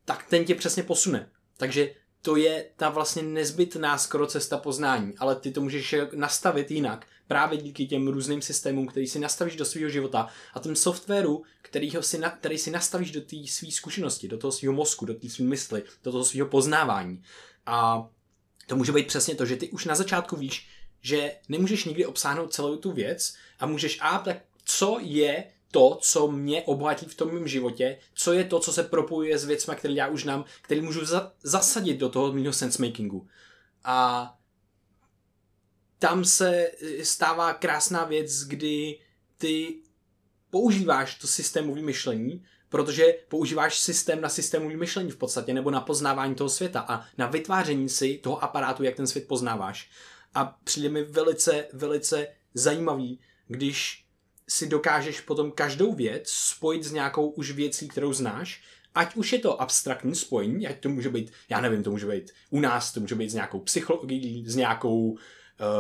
tak ten tě přesně posune. Takže to je ta vlastně nezbytná skoro cesta poznání, ale ty to můžeš nastavit jinak, právě díky těm různým systémům, který si nastavíš do svého života a tím softwaru, kterýho si na, který si nastavíš do té své zkušenosti, do toho svého mozku, do té své mysli, do toho svého poznávání. A to může být přesně to, že ty už na začátku víš, že nemůžeš nikdy obsáhnout celou tu věc a můžeš, a tak co je to, co mě obohatí v tom mém životě, co je to, co se propojuje s věcmi, které já už znám, který můžu za- zasadit do toho mého sensemakingu. A tam se eh, stává krásná věc, kdy ty používáš to systémové myšlení, protože používáš systém na systémové myšlení v podstatě, nebo na poznávání toho světa a na vytváření si toho aparátu, jak ten svět poznáváš. A přijde mi velice, velice zajímavý, když si dokážeš potom každou věc spojit s nějakou už věcí, kterou znáš, ať už je to abstraktní spojení, ať to může být, já nevím, to může být u nás, to může být s nějakou psychologií, s nějakou uh,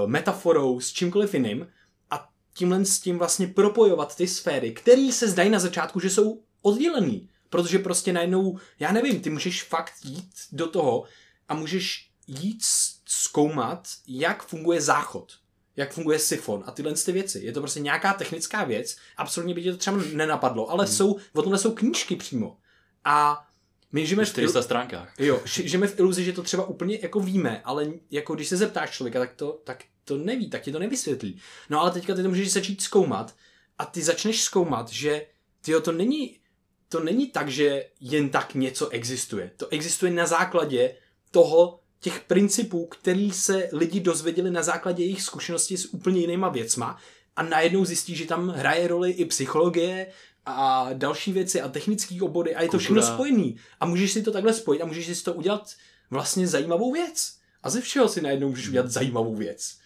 metaforou, s čímkoliv jiným. A tímhle s tím vlastně propojovat ty sféry, které se zdají na začátku, že jsou oddělený, protože prostě najednou, já nevím, ty můžeš fakt jít do toho a můžeš jít zkoumat, jak funguje záchod jak funguje sifon a tyhle ty věci. Je to prostě nějaká technická věc, absolutně by tě to třeba nenapadlo, ale
Hmm.
jsou, o tomhle jsou knížky přímo. A my žijeme
Na
v,
400 stránkách.
jo, ži- žijeme v iluzi, že to třeba úplně jako víme, ale jako když se zeptáš člověka, tak to, tak to neví, tak ti to nevysvětlí. No ale teďka ty to můžeš začít zkoumat a ty začneš zkoumat, že tyjo, to není, to není tak, že jen tak něco existuje. To existuje na základě toho, těch principů, který se lidi dozvěděli na základě jejich zkušeností s úplně jinýma věcma a najednou zjistí, že tam hraje roli i psychologie a další věci a technické obory a je to všechno spojený. A můžeš si to takhle spojit a můžeš si toho udělat vlastně zajímavou věc. A ze všeho si najednou můžeš udělat zajímavou věc.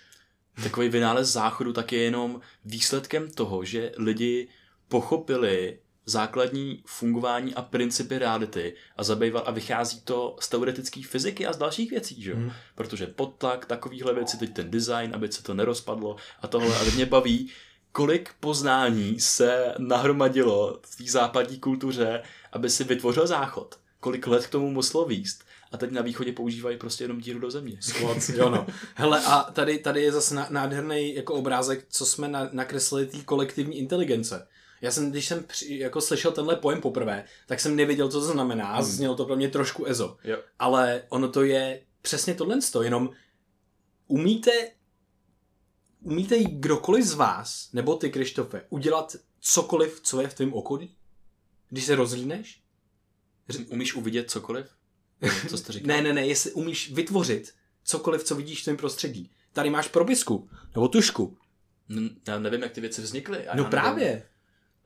Takový vynález záchodu tak je jenom výsledkem toho, že lidi pochopili základní fungování a principy reality a zabýval a vychází to z teoretické fyziky a z dalších věcí, že jo?
Hmm.
Protože podtlak, takovýhle věci, teď ten design, aby se to nerozpadlo a tohle, ale mě baví, kolik poznání se nahromadilo v té západní kultuře, aby si vytvořil záchod. Kolik let k tomu muselo výst. A teď na východě používají prostě jenom díru do země.
Moc, jo no. Hele, a tady, tady je zase ná- nádherný jako obrázek, co jsme na, nakreslili té kolektivní inteligence. Já jsem, když jsem při, jako slyšel tenhle pojem poprvé, tak jsem nevěděl, co to znamená. Hmm. Znělo to pro mě trošku ezo.
Jo.
Ale ono to je přesně tohle, jenom umíte, umíte kdokoliv z vás, nebo ty, Krištofe, udělat cokoliv, co je v tvém okolí? Když se rozlíneš?
Umíš uvidět cokoliv? Co jste říkal? *laughs*
Ne, ne, ne, jestli umíš vytvořit cokoliv, co vidíš v tvém prostředí. Tady máš probisku, nebo tušku.
Já nevím, jak ty věci vznikly. A
No
nevím-
právě.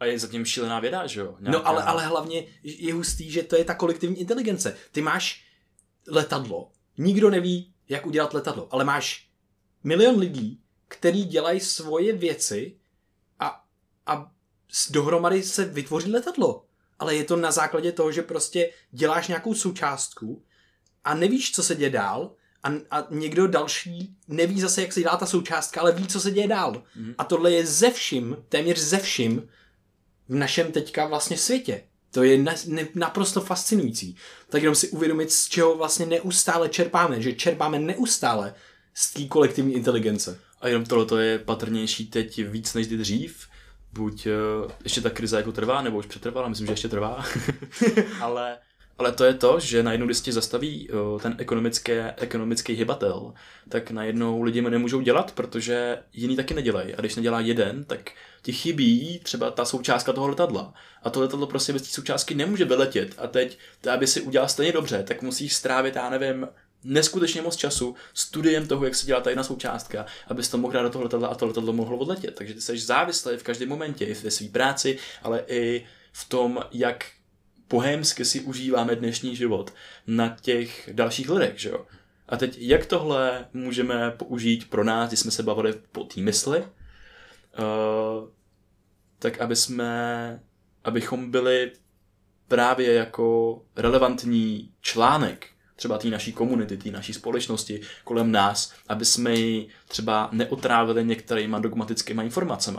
A je zatím šílená věda, že jo?
No ale, ale hlavně je hustý, že to je ta kolektivní inteligence. Ty máš letadlo. Nikdo neví, jak udělat letadlo, ale máš milion lidí, který dělají svoje věci a, a dohromady se vytvoří letadlo. Ale je to na základě toho, že prostě děláš nějakou součástku a nevíš, co se děje dál a, a někdo další neví zase, jak se dělá ta součástka, ale ví, co se děje dál.
Mhm.
A tohle je ze vším, téměř ze vším v našem teďka vlastně světě. To je na, ne, naprosto fascinující. Tak jenom si uvědomit, z čeho vlastně neustále čerpáme, že čerpáme neustále z té kolektivní inteligence.
A jenom tohle je patrnější teď víc než kdy dřív. Buď uh, ještě ta krize jako trvá, nebo už přetrvala, myslím, že ještě trvá. *laughs* ale Ale to je to, že najednou, když ti zastaví uh, ten ekonomické, ekonomický hybatel, tak najednou lidi nemůžou dělat, protože jiný taky nedělají. A když nedělá jeden, tak ti chybí třeba ta součástka toho letadla. A to letadlo prostě bez té součástky nemůže vyletět. A teď, aby si udělal stejně dobře, tak musíš strávit, já nevím, neskutečně moc času studiem toho, jak se dělá ta jedna součástka, abys to mohl dát do toho letadla a to letadlo mohlo odletět. Takže ty jsi závislý v každém momentě, i ve své práci, ale i v tom, jak pohémsky si užíváme dnešní život na těch dalších lidech, že jo? A teď, jak tohle můžeme použít pro nás, když jsme se bavili po té mysli, uh, tak aby jsme, abychom byli právě jako relevantní článek třeba té naší komunity, té naší společnosti kolem nás, aby jsme ji třeba neotrávili některýma dogmatickými informacemi,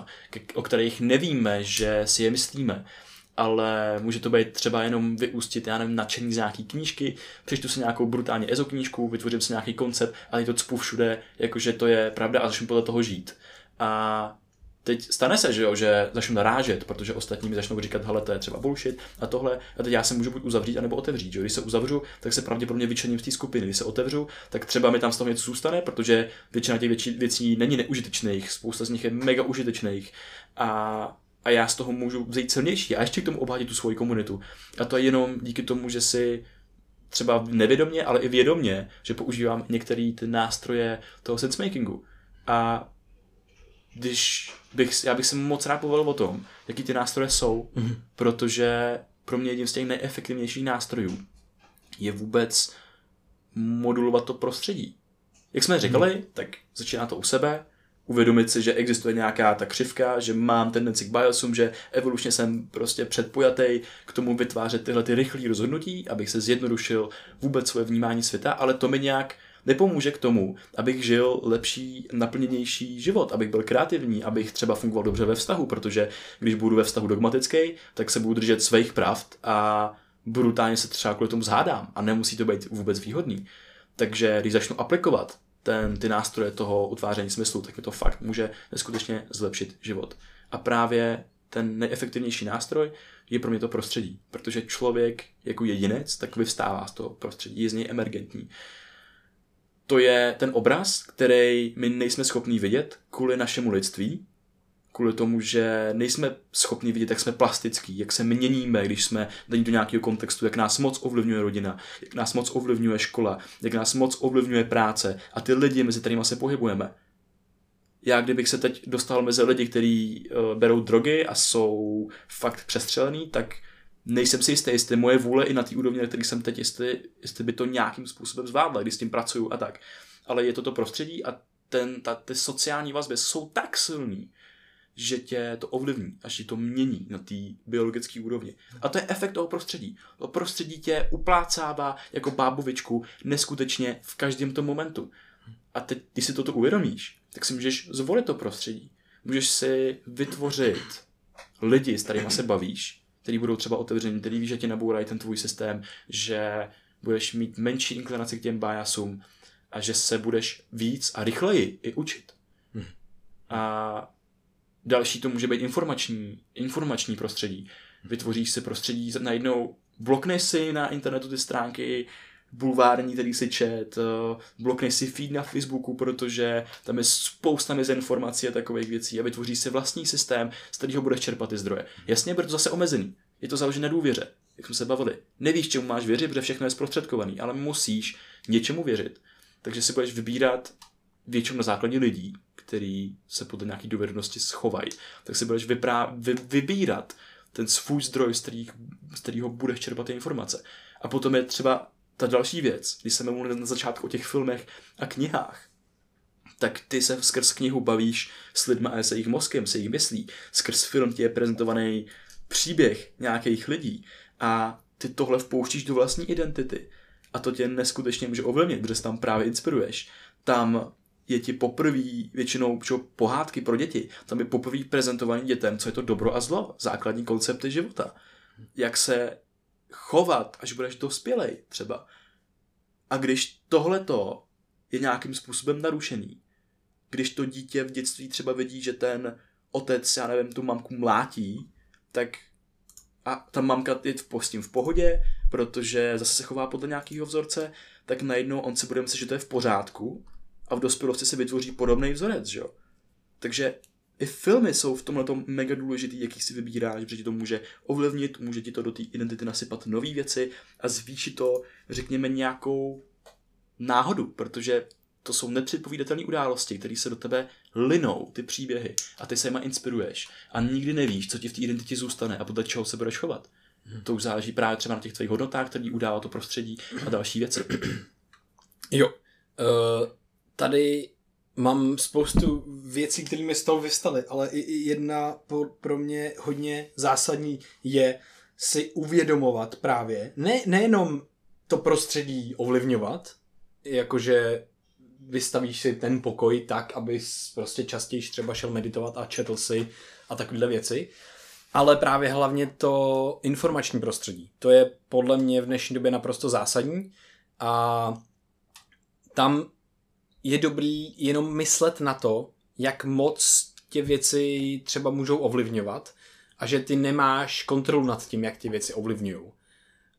o kterých nevíme, že si je myslíme, ale může to být třeba jenom vyústit, já nevím, nadšení z nějaký knížky, přečtu si nějakou brutálně ezo knížku, vytvořím si nějaký koncept a je to cpu všude, jakože to je pravda a začnu podle toho žít. A teď stane se, že jo, že začnu narážet, protože ostatní mi začnou říkat, hele, to je třeba bullshit a tohle, a teď já se můžu buď uzavřít, anebo otevřít, že? Když se uzavřu, tak se pravděpodobně vyčlením z té skupiny. Když se otevřu, tak třeba mi tam z toho něco zůstane, protože většina těch věcí, věcí není neužitečných, spousta z nich je mega užitečných a a já z toho můžu vzít silnější a ještě k tomu obhátit tu svoji komunitu. A to je jenom díky tomu, že si třeba nevědomě, ale i vědomě, že používám některé ty nástroje toho sensemakingu. A když bych, já bych se moc rád povolil o tom, jaký ty nástroje jsou, mm-hmm. protože pro mě jedním z těch nejefektivnějších nástrojů je vůbec modulovat to prostředí. Jak jsme říkali, mm-hmm. tak začíná to u sebe, uvědomit si, že existuje nějaká ta křivka, že mám tendenci k biasům, že evolučně jsem prostě předpojatý k tomu vytvářet tyhle ty rychlé rozhodnutí, abych se zjednodušil vůbec svoje vnímání světa, ale to mi nějak nepomůže k tomu, abych žil lepší, naplněnější život, abych byl kreativní, abych třeba fungoval dobře ve vztahu, protože když budu ve vztahu dogmatický, tak se budu držet svých pravd a brutálně se třeba kvůli tomu zhádám a nemusí to být vůbec výhodný. Takže když začnu aplikovat ten, ty nástroje toho utváření smyslu, tak mi to fakt může neskutečně zlepšit život. A právě ten nejefektivnější nástroj je pro mě to prostředí, protože člověk jako jedinec tak vyvstává z toho prostředí, je z něj emergentní. To je ten obraz, který my nejsme schopni vidět kvůli našemu lidství, kvůli tomu, že nejsme schopni vidět, jak jsme plastický, jak se měníme, když jsme daní do nějakého kontextu, jak nás moc ovlivňuje rodina, jak nás moc ovlivňuje škola, jak nás moc ovlivňuje práce a ty lidi, mezi kterými se pohybujeme. Já kdybych se teď dostal mezi lidi, kteří uh, berou drogy a jsou fakt přestřelený, tak nejsem si jistý, jestli moje vůle i na té úrovni, na který jsem teď, jestli, jestli by to nějakým způsobem zvládla, když s tím pracuju a tak. Ale je to to prostředí a ten, ta, ty sociální vazby jsou tak silný, že tě to ovlivní, až ti to mění na té biologické úrovni. A to je efekt toho prostředí. To prostředí tě uplácává jako bábovičku neskutečně v každém tom momentu. A teď, když si toto uvědomíš, tak si můžeš zvolit to prostředí. Můžeš si vytvořit lidi, s kterými se bavíš, který budou třeba otevření, který víš, že ti nabourají ten tvůj systém, že budeš mít menší inklinaci k těm biasům a že se budeš víc a rychleji i učit. Hmm. A Další to může být informační, informační prostředí. Vytvoříš si prostředí, najednou blokneš si na internetu ty stránky, bulvární, který si čet, eh, blokneš si feed na Facebooku, protože tam je spousta informací a takových věcí a vytvoříš si vlastní systém, z kterého budeš čerpat ty zdroje. Jasně, bude to zase omezený. Je to založené na důvěře, jak jsme se bavili. Nevíš, čemu máš věřit, protože všechno je zprostředkovaný, ale musíš něčemu věřit. Takže si budeš vybírat většinou na základě lidí, který se podle nějaké dovednosti schovají, tak si budeš vyprá- vy, vybírat ten svůj zdroj, z, kterých, z kterého budeš čerpat ty informace. A potom je třeba ta další věc, když jsme mluvili na začátku o těch filmech a knihách, tak ty se skrz knihu bavíš s lidmi a se jejich mozkem, se jejich myslí. Skrz film ti je prezentovaný příběh nějakých lidí a ty tohle vpouštíš do vlastní identity. A to tě neskutečně může ovlivnit, protože se tam právě inspiruješ. Tam je ti poprvé většinou čo, pohádky pro děti. Tam je poprvé prezentovaný dětem, co je to dobro a zlo, základní koncepty života. Jak se chovat, až budeš dospělej třeba. A když tohleto je nějakým způsobem narušený, když to dítě v dětství třeba vidí, že ten otec, já nevím, tu mamku mlátí, tak a ta mamka je v postím v pohodě, protože zase se chová podle nějakého vzorce, tak najednou on si bude myslet, že to je v pořádku a v dospělosti se vytvoří podobný vzorec, že jo. Takže i filmy jsou v tomhle mega důležitý, jaký si vybíráš, protože ti to může ovlivnit, může ti to do té identity nasypat nové věci a zvýšit to, řekněme, nějakou náhodu, protože to jsou nepředpovídatelné události, které se do tebe linou, ty příběhy, a ty se jima inspiruješ. A nikdy nevíš, co ti v té identitě zůstane a podle čeho se budeš chovat. Hmm. To už záleží právě třeba na těch tvých hodnotách, který udává to prostředí a další věci.
Jo. Uh, tady mám spoustu věcí, které mi z toho vystaly, ale i jedna pro mě hodně zásadní je si uvědomovat právě, ne, nejenom to prostředí ovlivňovat, jakože vystavíš si ten pokoj tak, abys prostě častěji třeba šel meditovat a četl si a takovéhle věci, ale právě hlavně to informační prostředí. To je podle mě v dnešní době naprosto zásadní a tam je dobrý jenom myslet na to, jak moc tě věci třeba můžou ovlivňovat a že ty nemáš kontrolu nad tím, jak ty věci ovlivňují.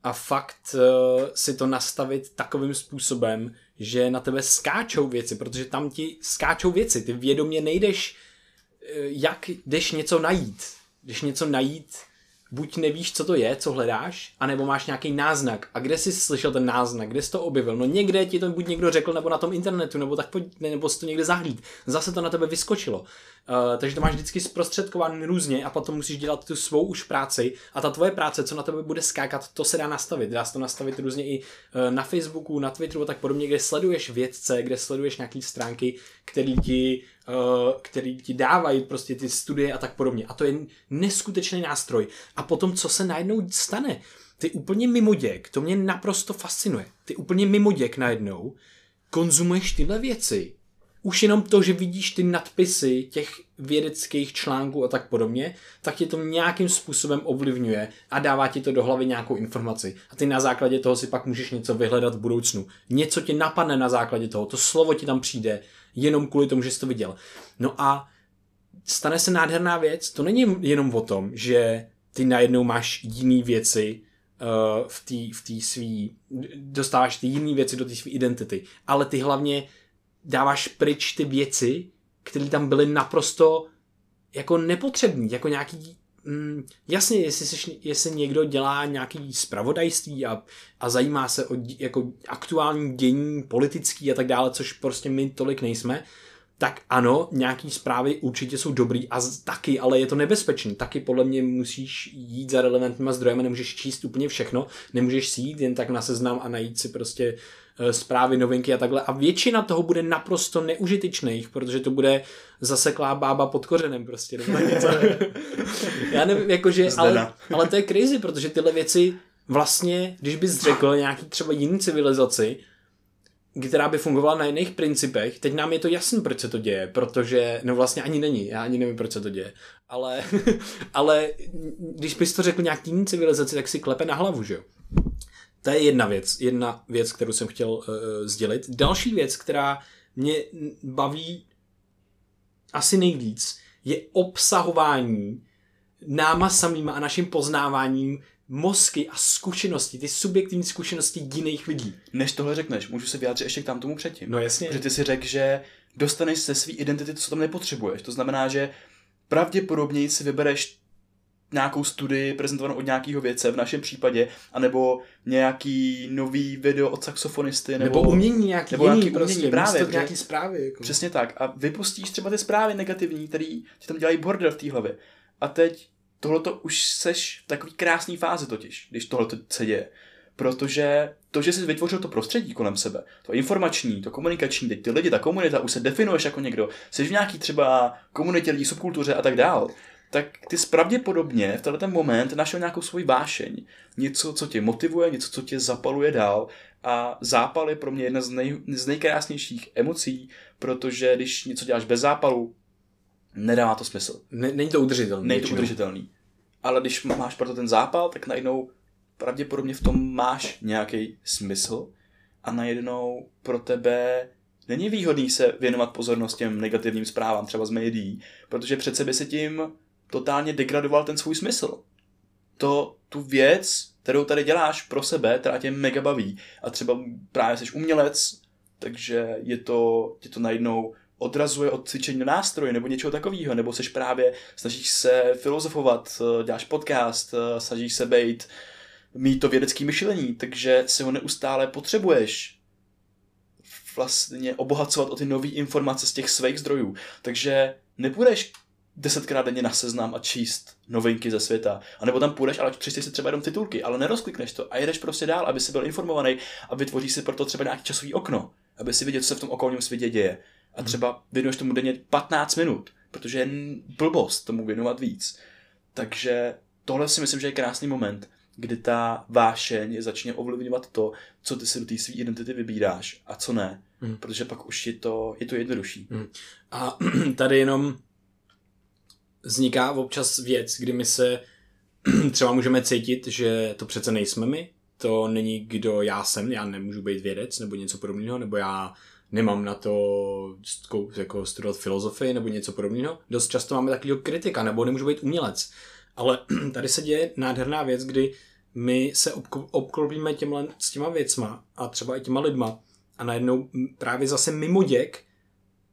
A fakt uh, si to nastavit takovým způsobem, že na tebe skáčou věci, protože tam ti skáčou věci. Ty vědomě nejdeš, uh, jak jdeš něco najít. Jdeš něco najít, buď nevíš, co to je, co hledáš, anebo máš nějaký náznak. A kde jsi slyšel ten náznak, kde jsi to objevil? No někde ti to buď někdo řekl, nebo na tom internetu, nebo tak pojď, nebo si to někde zahlíd. Zase to na tebe vyskočilo. Uh, takže to máš vždycky zprostředkovaný různě a potom musíš dělat tu svou už práci a ta tvoje práce, co na tebe bude skákat, to se dá nastavit. Dá se to nastavit různě i uh, na Facebooku, na Twitteru a tak podobně, kde sleduješ vědce, kde sleduješ nějaké stránky, které ti Eh, který ti dávají prostě ty studie a tak podobně. A to je neskutečný nástroj. A potom, co se najednou stane? Ty úplně mimoděk, to mě naprosto fascinuje. Ty úplně mimoděk najednou konzumuješ tyhle věci. Už jenom to, že vidíš ty nadpisy těch vědeckých článků a tak podobně, tak tě to nějakým způsobem ovlivňuje a dává ti to do hlavy nějakou informaci. A ty na základě toho si pak můžeš něco vyhledat v budoucnu. Něco ti napadne na základě toho, to slovo ti tam přijde jenom kvůli tomu, že jsi to viděl. No a stane se nádherná věc, to není jenom o tom, že ty najednou máš jiné věci uh, v té v tý svý, dostáváš ty jiné věci do té své identity, ale ty hlavně dáváš pryč ty věci, které tam byly naprosto jako nepotřební, jako nějaký Mm, jasně, jestli, seš, jestli někdo dělá nějaký spravodajství a, a zajímá se o jako aktuální dění politický a tak dále, což prostě my tolik nejsme, tak ano, nějaký zprávy určitě jsou dobrý a taky, ale je to nebezpečný. Taky podle mě musíš jít za relevantníma zdrojemi, nemůžeš číst úplně všechno, nemůžeš si jít jen tak na seznam a najít si prostě Eh, zprávy, novinky a takhle. A většina toho bude naprosto neužitečných, protože to bude zaseklá bába pod kořenem prostě. *laughs* Já nevím, jakože, ale, ale to je crazy, protože tyhle věci vlastně, když bys řekl nějaký třeba jiný civilizaci, která by fungovala na jiných principech, teď nám je to jasné, proč se to děje, protože, no vlastně ani není, já ani nevím, proč se to děje, ale, *laughs* ale když bys to řekl nějaký jiný civilizaci, tak si klepe na hlavu, že jo. To je jedna věc, jedna věc, kterou jsem chtěl uh, sdělit. Další věc, která mě baví asi nejvíc, je obsahování náma samýma a naším poznáváním mozky a zkušenosti, ty subjektivní zkušenosti jiných lidí.
Než tohle řekneš, můžu se vyjádřit ještě k tam tomu předtím.
No jasně.
Protože ty si řekl, že dostaneš se své identity co tam nepotřebuješ. To znamená, že pravděpodobně si vybereš nějakou studii prezentovanou od nějakého věce, v našem případě, anebo nějaký nový video od saxofonisty, nebo,
nebo umění nějaký
nebo
jiný,
nějaký prostě, umění, právě,
nějaký zprávy. Jako.
Přesně tak. A vypustíš třeba ty zprávy negativní, které ti tam dělají bordel v té hlavě. A teď tohleto už seš v takový krásný fázi totiž, když tohle se děje. Protože to, že jsi vytvořil to prostředí kolem sebe, to informační, to komunikační, teď ty lidi, ta komunita, už se definuješ jako někdo, jsi v nějaký třeba komunitě lidí, subkultuře a tak dál, tak ty pravděpodobně v tenhle moment našel nějakou svoji vášeň. Něco, co tě motivuje, něco, co tě zapaluje dál. A zápal je pro mě jedna z, nej, z nejkrásnějších emocí, protože když něco děláš bez zápalu, nedává to smysl.
Ne, není to udržitelný.
Není to udržitelný. Ale když máš proto ten zápal, tak najednou pravděpodobně v tom máš nějaký smysl a najednou pro tebe není výhodný se věnovat pozornost těm negativním zprávám, třeba z médií, protože přece by si tím totálně degradoval ten svůj smysl. to, tu věc, kterou tady děláš pro sebe, která tě mega baví a třeba právě jsi umělec, takže je to, tě to najednou odrazuje od cvičení na nástroje nebo něčeho takového, nebo seš právě, snažíš se filozofovat, eh, děláš podcast, eh, snažíš se být, mít to vědecké myšlení, takže si ho neustále potřebuješ vlastně obohacovat o ty nové informace z těch svých zdrojů. Takže nepůjdeš desetkrát denně na seznam a číst novinky ze světa. A nebo tam půjdeš, ale přečteš si třeba jenom titulky, ale nerozklikneš to a jedeš prostě dál, aby si byl informovaný a vytvoříš si proto třeba nějaký časový okno, aby si viděl, co se v tom okolním světě děje. A třeba věnuješ tomu denně 15 minut, protože je blbost tomu věnovat víc. Takže tohle si myslím, že je krásný moment, kdy ta vášeň začne ovlivňovat to, co ty si do té své identity vybíráš a co ne. Hmm. Protože pak už je to, je to jednodušší. Hmm.
A *clears throat* tady jenom vzniká občas věc, kdy my se *clears throat* třeba můžeme cítit, že to přece nejsme my, to není kdo já jsem, já nemůžu být vědec nebo něco podobného, nebo já nemám na to jako studovat filozofii nebo něco podobného. Dost často máme takového kritika, nebo nemůžu být umělec. Ale *clears throat* tady se děje nádherná věc, kdy my se obklopíme těmhle, s těma věcma a třeba i těma lidma a najednou právě zase mimo děk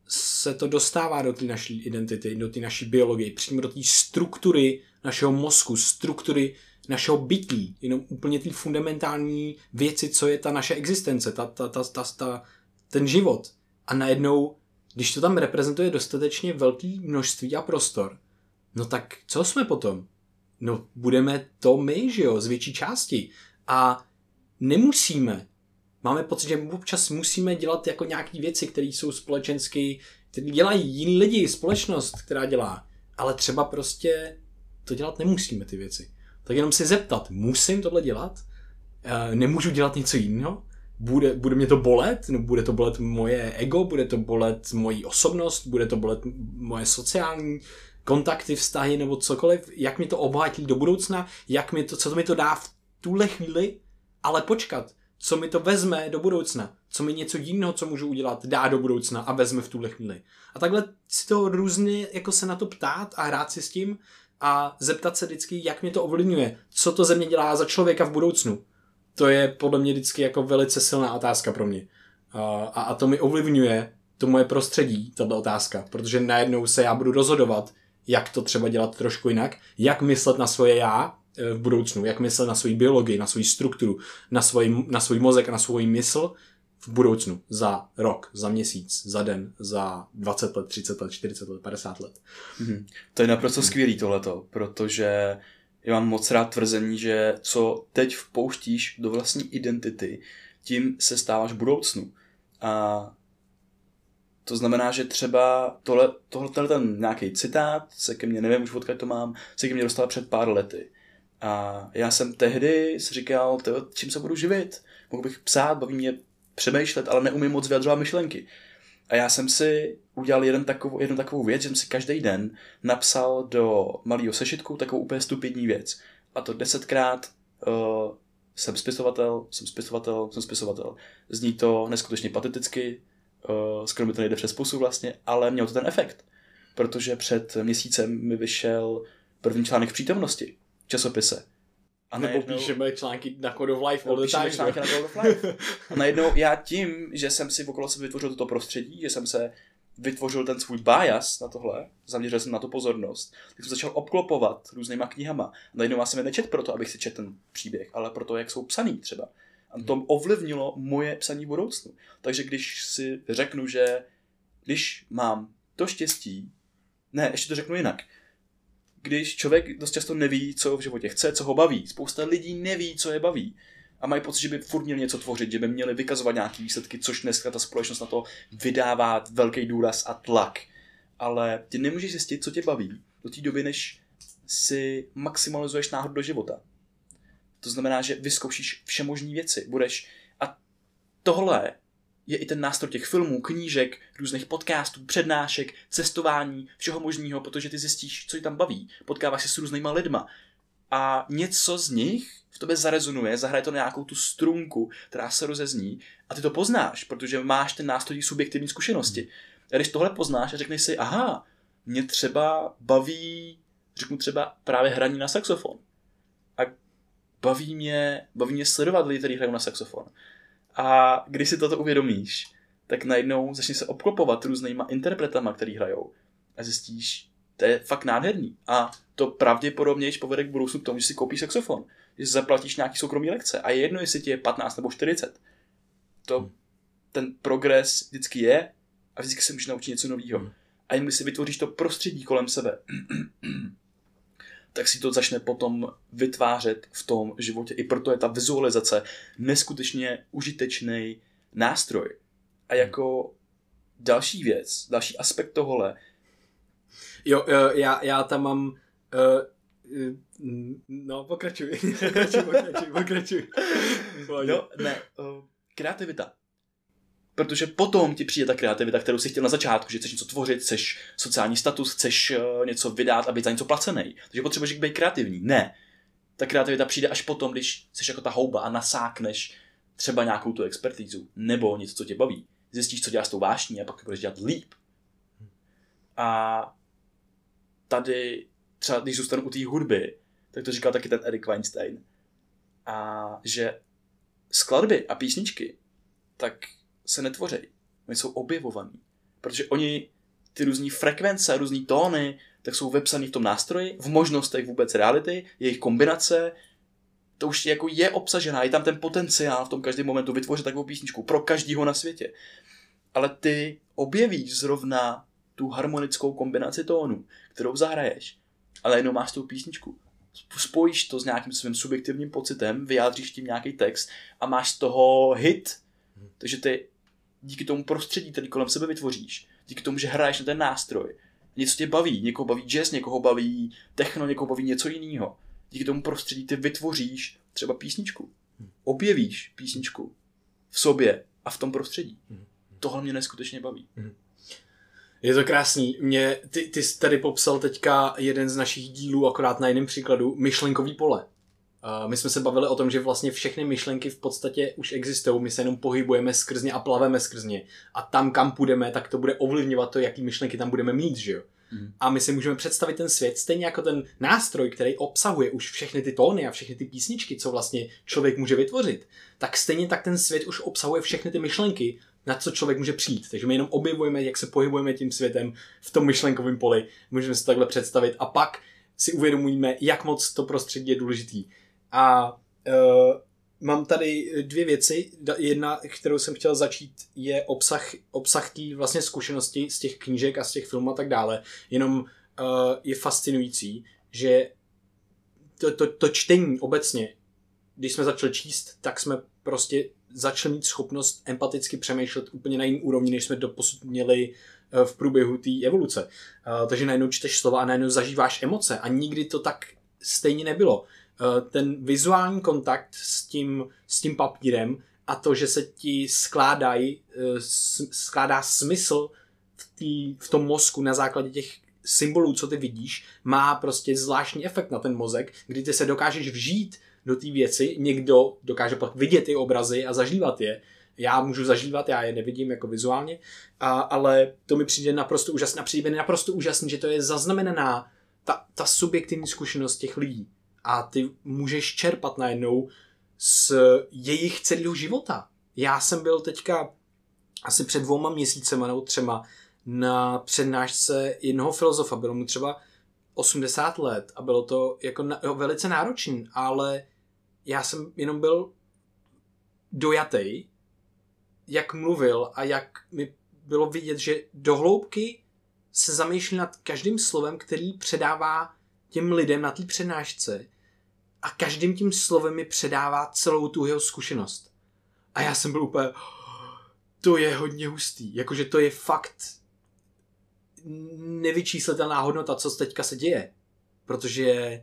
se to dostává do té naší identity, do té naší biologie, přímo do té struktury našeho mozku, struktury našeho bytí, jenom úplně ty fundamentální věci, co je ta naše existence, ta, ta, ta, ta, ta, ten život. A najednou, když to tam reprezentuje dostatečně velký množství a prostor, no tak co jsme potom? No budeme to my, že jo, z větší části. A nemusíme. Máme pocit, že občas musíme dělat jako nějaké věci, které jsou společensky, které dělají jiní lidi, společnost, která dělá. Ale třeba prostě to dělat nemusíme ty věci. Tak jenom si zeptat, musím tohle dělat? E, nemůžu dělat něco jiného? Bude, bude mě to bolet? No, bude to bolet moje ego? Bude to bolet moji osobnost? Bude to bolet moje sociální kontakty, vztahy nebo cokoliv? Jak mi to obohatí do budoucna? Jak mi to, co to mi to dá v tuhle chvíli? Ale počkat, co mi to vezme do budoucna? Co mi něco jiného, co můžu udělat, dá do budoucna a vezme v tuhle chvíli? A takhle si to různě jako se na to ptát a hrát si s tím a zeptat se vždycky, jak mě to ovlivňuje, co to ze mě dělá za člověka v budoucnu. To je podle mě vždycky jako velice silná otázka pro mě. A, a to mi ovlivňuje to moje prostředí, tato otázka, protože najednou se já budu rozhodovat, jak to třeba dělat trošku jinak, jak myslet na svoje já e, v budoucnu, jak myslet na svoji biologii, na svoji strukturu, na svůj, na svůj mozek a na svůj mysl v budoucnu, za rok, za měsíc, za den, za 20 let, 30 let, 40 let, 50 let.
Mm-hmm. To je naprosto skvělý tohleto, protože já mám moc rád tvrzení, že co teď vpouštíš do vlastní identity, tím se stáváš budoucnu. A to znamená, že třeba tohle, tohle ten nějaký citát se ke mně, nevím už odkud to mám, se ke mně dostal před pár lety. A já jsem tehdy si říkal, čím se budu živit? Mohl bych psát, baví mě přemýšlet, ale neumím moc vyjadřovat myšlenky. A já jsem si udělal jeden takovou, jednu takovou věc, že jsem si každý den napsal do malého sešitku takovou úplně stupidní věc. A to desetkrát uh, jsem spisovatel, jsem spisovatel, jsem spisovatel. Zní to neskutečně pateticky, uh, skoro mi to nejde přes pusu vlastně, ale měl to ten efekt. Protože před měsícem mi vyšel první článek v přítomnosti v časopise.
A Nebo najednou, píšeme články na Code of Life all the time. články
na Code of Life. *laughs* A najednou já tím, že jsem si okolo sebe vytvořil toto prostředí, že jsem se vytvořil ten svůj bias na tohle, zaměřil jsem na to pozornost, tak jsem začal obklopovat různýma knihama. A najednou já jsem je nečet proto, abych si četl ten příběh, ale proto, jak jsou psaný třeba. A to ovlivnilo moje psaní v budoucnu. Takže když si řeknu, že když mám to štěstí, ne, ještě to řeknu jinak, když člověk dost často neví, co v životě chce, co ho baví. Spousta lidí neví, co je baví. A mají pocit, že by furt měli něco tvořit, že by měli vykazovat nějaké výsledky, což dneska ta společnost na to vydává velký důraz a tlak. Ale ty nemůžeš zjistit, co tě baví do té doby, než si maximalizuješ náhod do života. To znamená, že vyzkoušíš všemožní věci. Budeš a tohle je i ten nástroj těch filmů, knížek, různých podcastů, přednášek, cestování, všeho možného, protože ty zjistíš, co ti tam baví. Potkáváš se s různýma lidma. A něco z nich v tobě zarezonuje, zahraje to nějakou tu strunku, která se rozezní a ty to poznáš, protože máš ten nástroj subjektivní zkušenosti. A když tohle poznáš a řekneš si, aha, mě třeba baví, řeknu třeba právě hraní na saxofon. A baví mě, baví mě sledovat lidi, kteří hrajou na saxofon. A když si toto uvědomíš, tak najednou začneš se obklopovat různýma interpretama, který hrajou. A zjistíš, to je fakt nádherný. A to pravděpodobně povede k budoucnu k tomu, že si koupíš saxofon. Že si zaplatíš nějaký soukromý lekce. A je jedno, jestli ti je 15 nebo 40. To, hmm. ten progres vždycky je a vždycky se můžeš naučit něco nového. Hmm. A jen když si vytvoříš to prostředí kolem sebe, tak si to začne potom vytvářet v tom životě. I proto je ta vizualizace neskutečně užitečný nástroj. A jako další věc, další aspekt tohle.
Jo, já, já tam mám uh, No, pokračuj. *laughs* pokračuj, pokračuj, pokračuj.
no, ne, kreativita. Protože potom ti přijde ta kreativita, kterou jsi chtěl na začátku, že chceš něco tvořit, chceš sociální status, chceš uh, něco vydát a být za něco placený. Takže potřebuješ být kreativní. Ne. Ta kreativita přijde až potom, když jsi jako ta houba a nasákneš třeba nějakou tu expertízu nebo něco, co tě baví. Zjistíš, co děláš s tou vášní a pak budeš dělat líp. A tady, třeba když zůstanu u té hudby, tak to říkal taky ten Eric Weinstein. A že skladby a písničky, tak se netvoří. Oni jsou objevovaní. Protože oni ty různé frekvence, různé tóny, tak jsou vepsané v tom nástroji, v možnostech vůbec reality, jejich kombinace, to už jako je obsažená, je tam ten potenciál v tom každém momentu vytvořit takovou písničku pro každýho na světě. Ale ty objevíš zrovna tu harmonickou kombinaci tónů, kterou zahraješ, ale jenom máš tu písničku. Spojíš to s nějakým svým subjektivním pocitem, vyjádříš tím nějaký text a máš z toho hit. Takže ty díky tomu prostředí, který kolem sebe vytvoříš, díky tomu, že hraješ na ten nástroj, něco tě baví, někoho baví jazz, někoho baví techno, někoho baví něco jiného. Díky tomu prostředí ty vytvoříš třeba písničku. Objevíš písničku v sobě a v tom prostředí. Tohle mě neskutečně baví.
Je to krásný. Mě, ty, ty jsi tady popsal teďka jeden z našich dílů, akorát na jiném příkladu, myšlenkový pole. My jsme se bavili o tom, že vlastně všechny myšlenky v podstatě už existují, my se jenom pohybujeme skrzně a plaveme skrzně. A tam, kam půjdeme, tak to bude ovlivňovat to, jaký myšlenky tam budeme mít, že jo? Mm. A my si můžeme představit ten svět stejně jako ten nástroj, který obsahuje už všechny ty tóny a všechny ty písničky, co vlastně člověk může vytvořit, tak stejně tak ten svět už obsahuje všechny ty myšlenky, na co člověk může přijít. Takže my jenom objevujeme, jak se pohybujeme tím světem v tom myšlenkovém poli. Můžeme si takhle představit a pak si uvědomujeme, jak moc to prostředí je důležitý. A uh, mám tady dvě věci. Jedna, kterou jsem chtěl začít, je obsah, obsah té vlastně zkušenosti z těch knížek a z těch filmů a tak dále. Jenom uh, je fascinující, že to, to, to čtení obecně, když jsme začali číst, tak jsme prostě začali mít schopnost empaticky přemýšlet úplně na jiný úrovni, než jsme doposud měli eh, v průběhu té evoluce. Takže najednou čteš slova a najednou zažíváš emoce a nikdy to tak stejně nebylo. Uh, ten vizuální kontakt s tím, s tím papírem a to, že se ti skládají, uh, skládá smysl v, tý, v tom mozku na základě těch symbolů, co ty vidíš, má prostě zvláštní efekt na ten mozek, kdy ty se dokážeš vžít do té věci, někdo dokáže pak vidět ty obrazy a zažívat je. Já můžu zažívat, já je nevidím jako vizuálně, a, ale to mi přijde naprosto úžasné. A přijde mi naprosto úžasné, že to je zaznamenaná ta, ta subjektivní zkušenost těch lidí. A ty můžeš čerpat najednou z jejich celého života. Já jsem byl teďka asi před dvouma měsícema nebo třema na přednášce jednoho filozofa. Bylo mu třeba 80 let a bylo to jako na, jo, velice náročné, ale já jsem jenom byl dojatý, jak mluvil a jak mi bylo vidět, že do hloubky se zamýšlí nad každým slovem, který předává těm lidem na té přednášce a každým tím slovem mi předává celou tu jeho zkušenost. A já jsem byl úplně, to je hodně hustý, jakože to je fakt nevyčíslitelná hodnota, co teďka se děje. Protože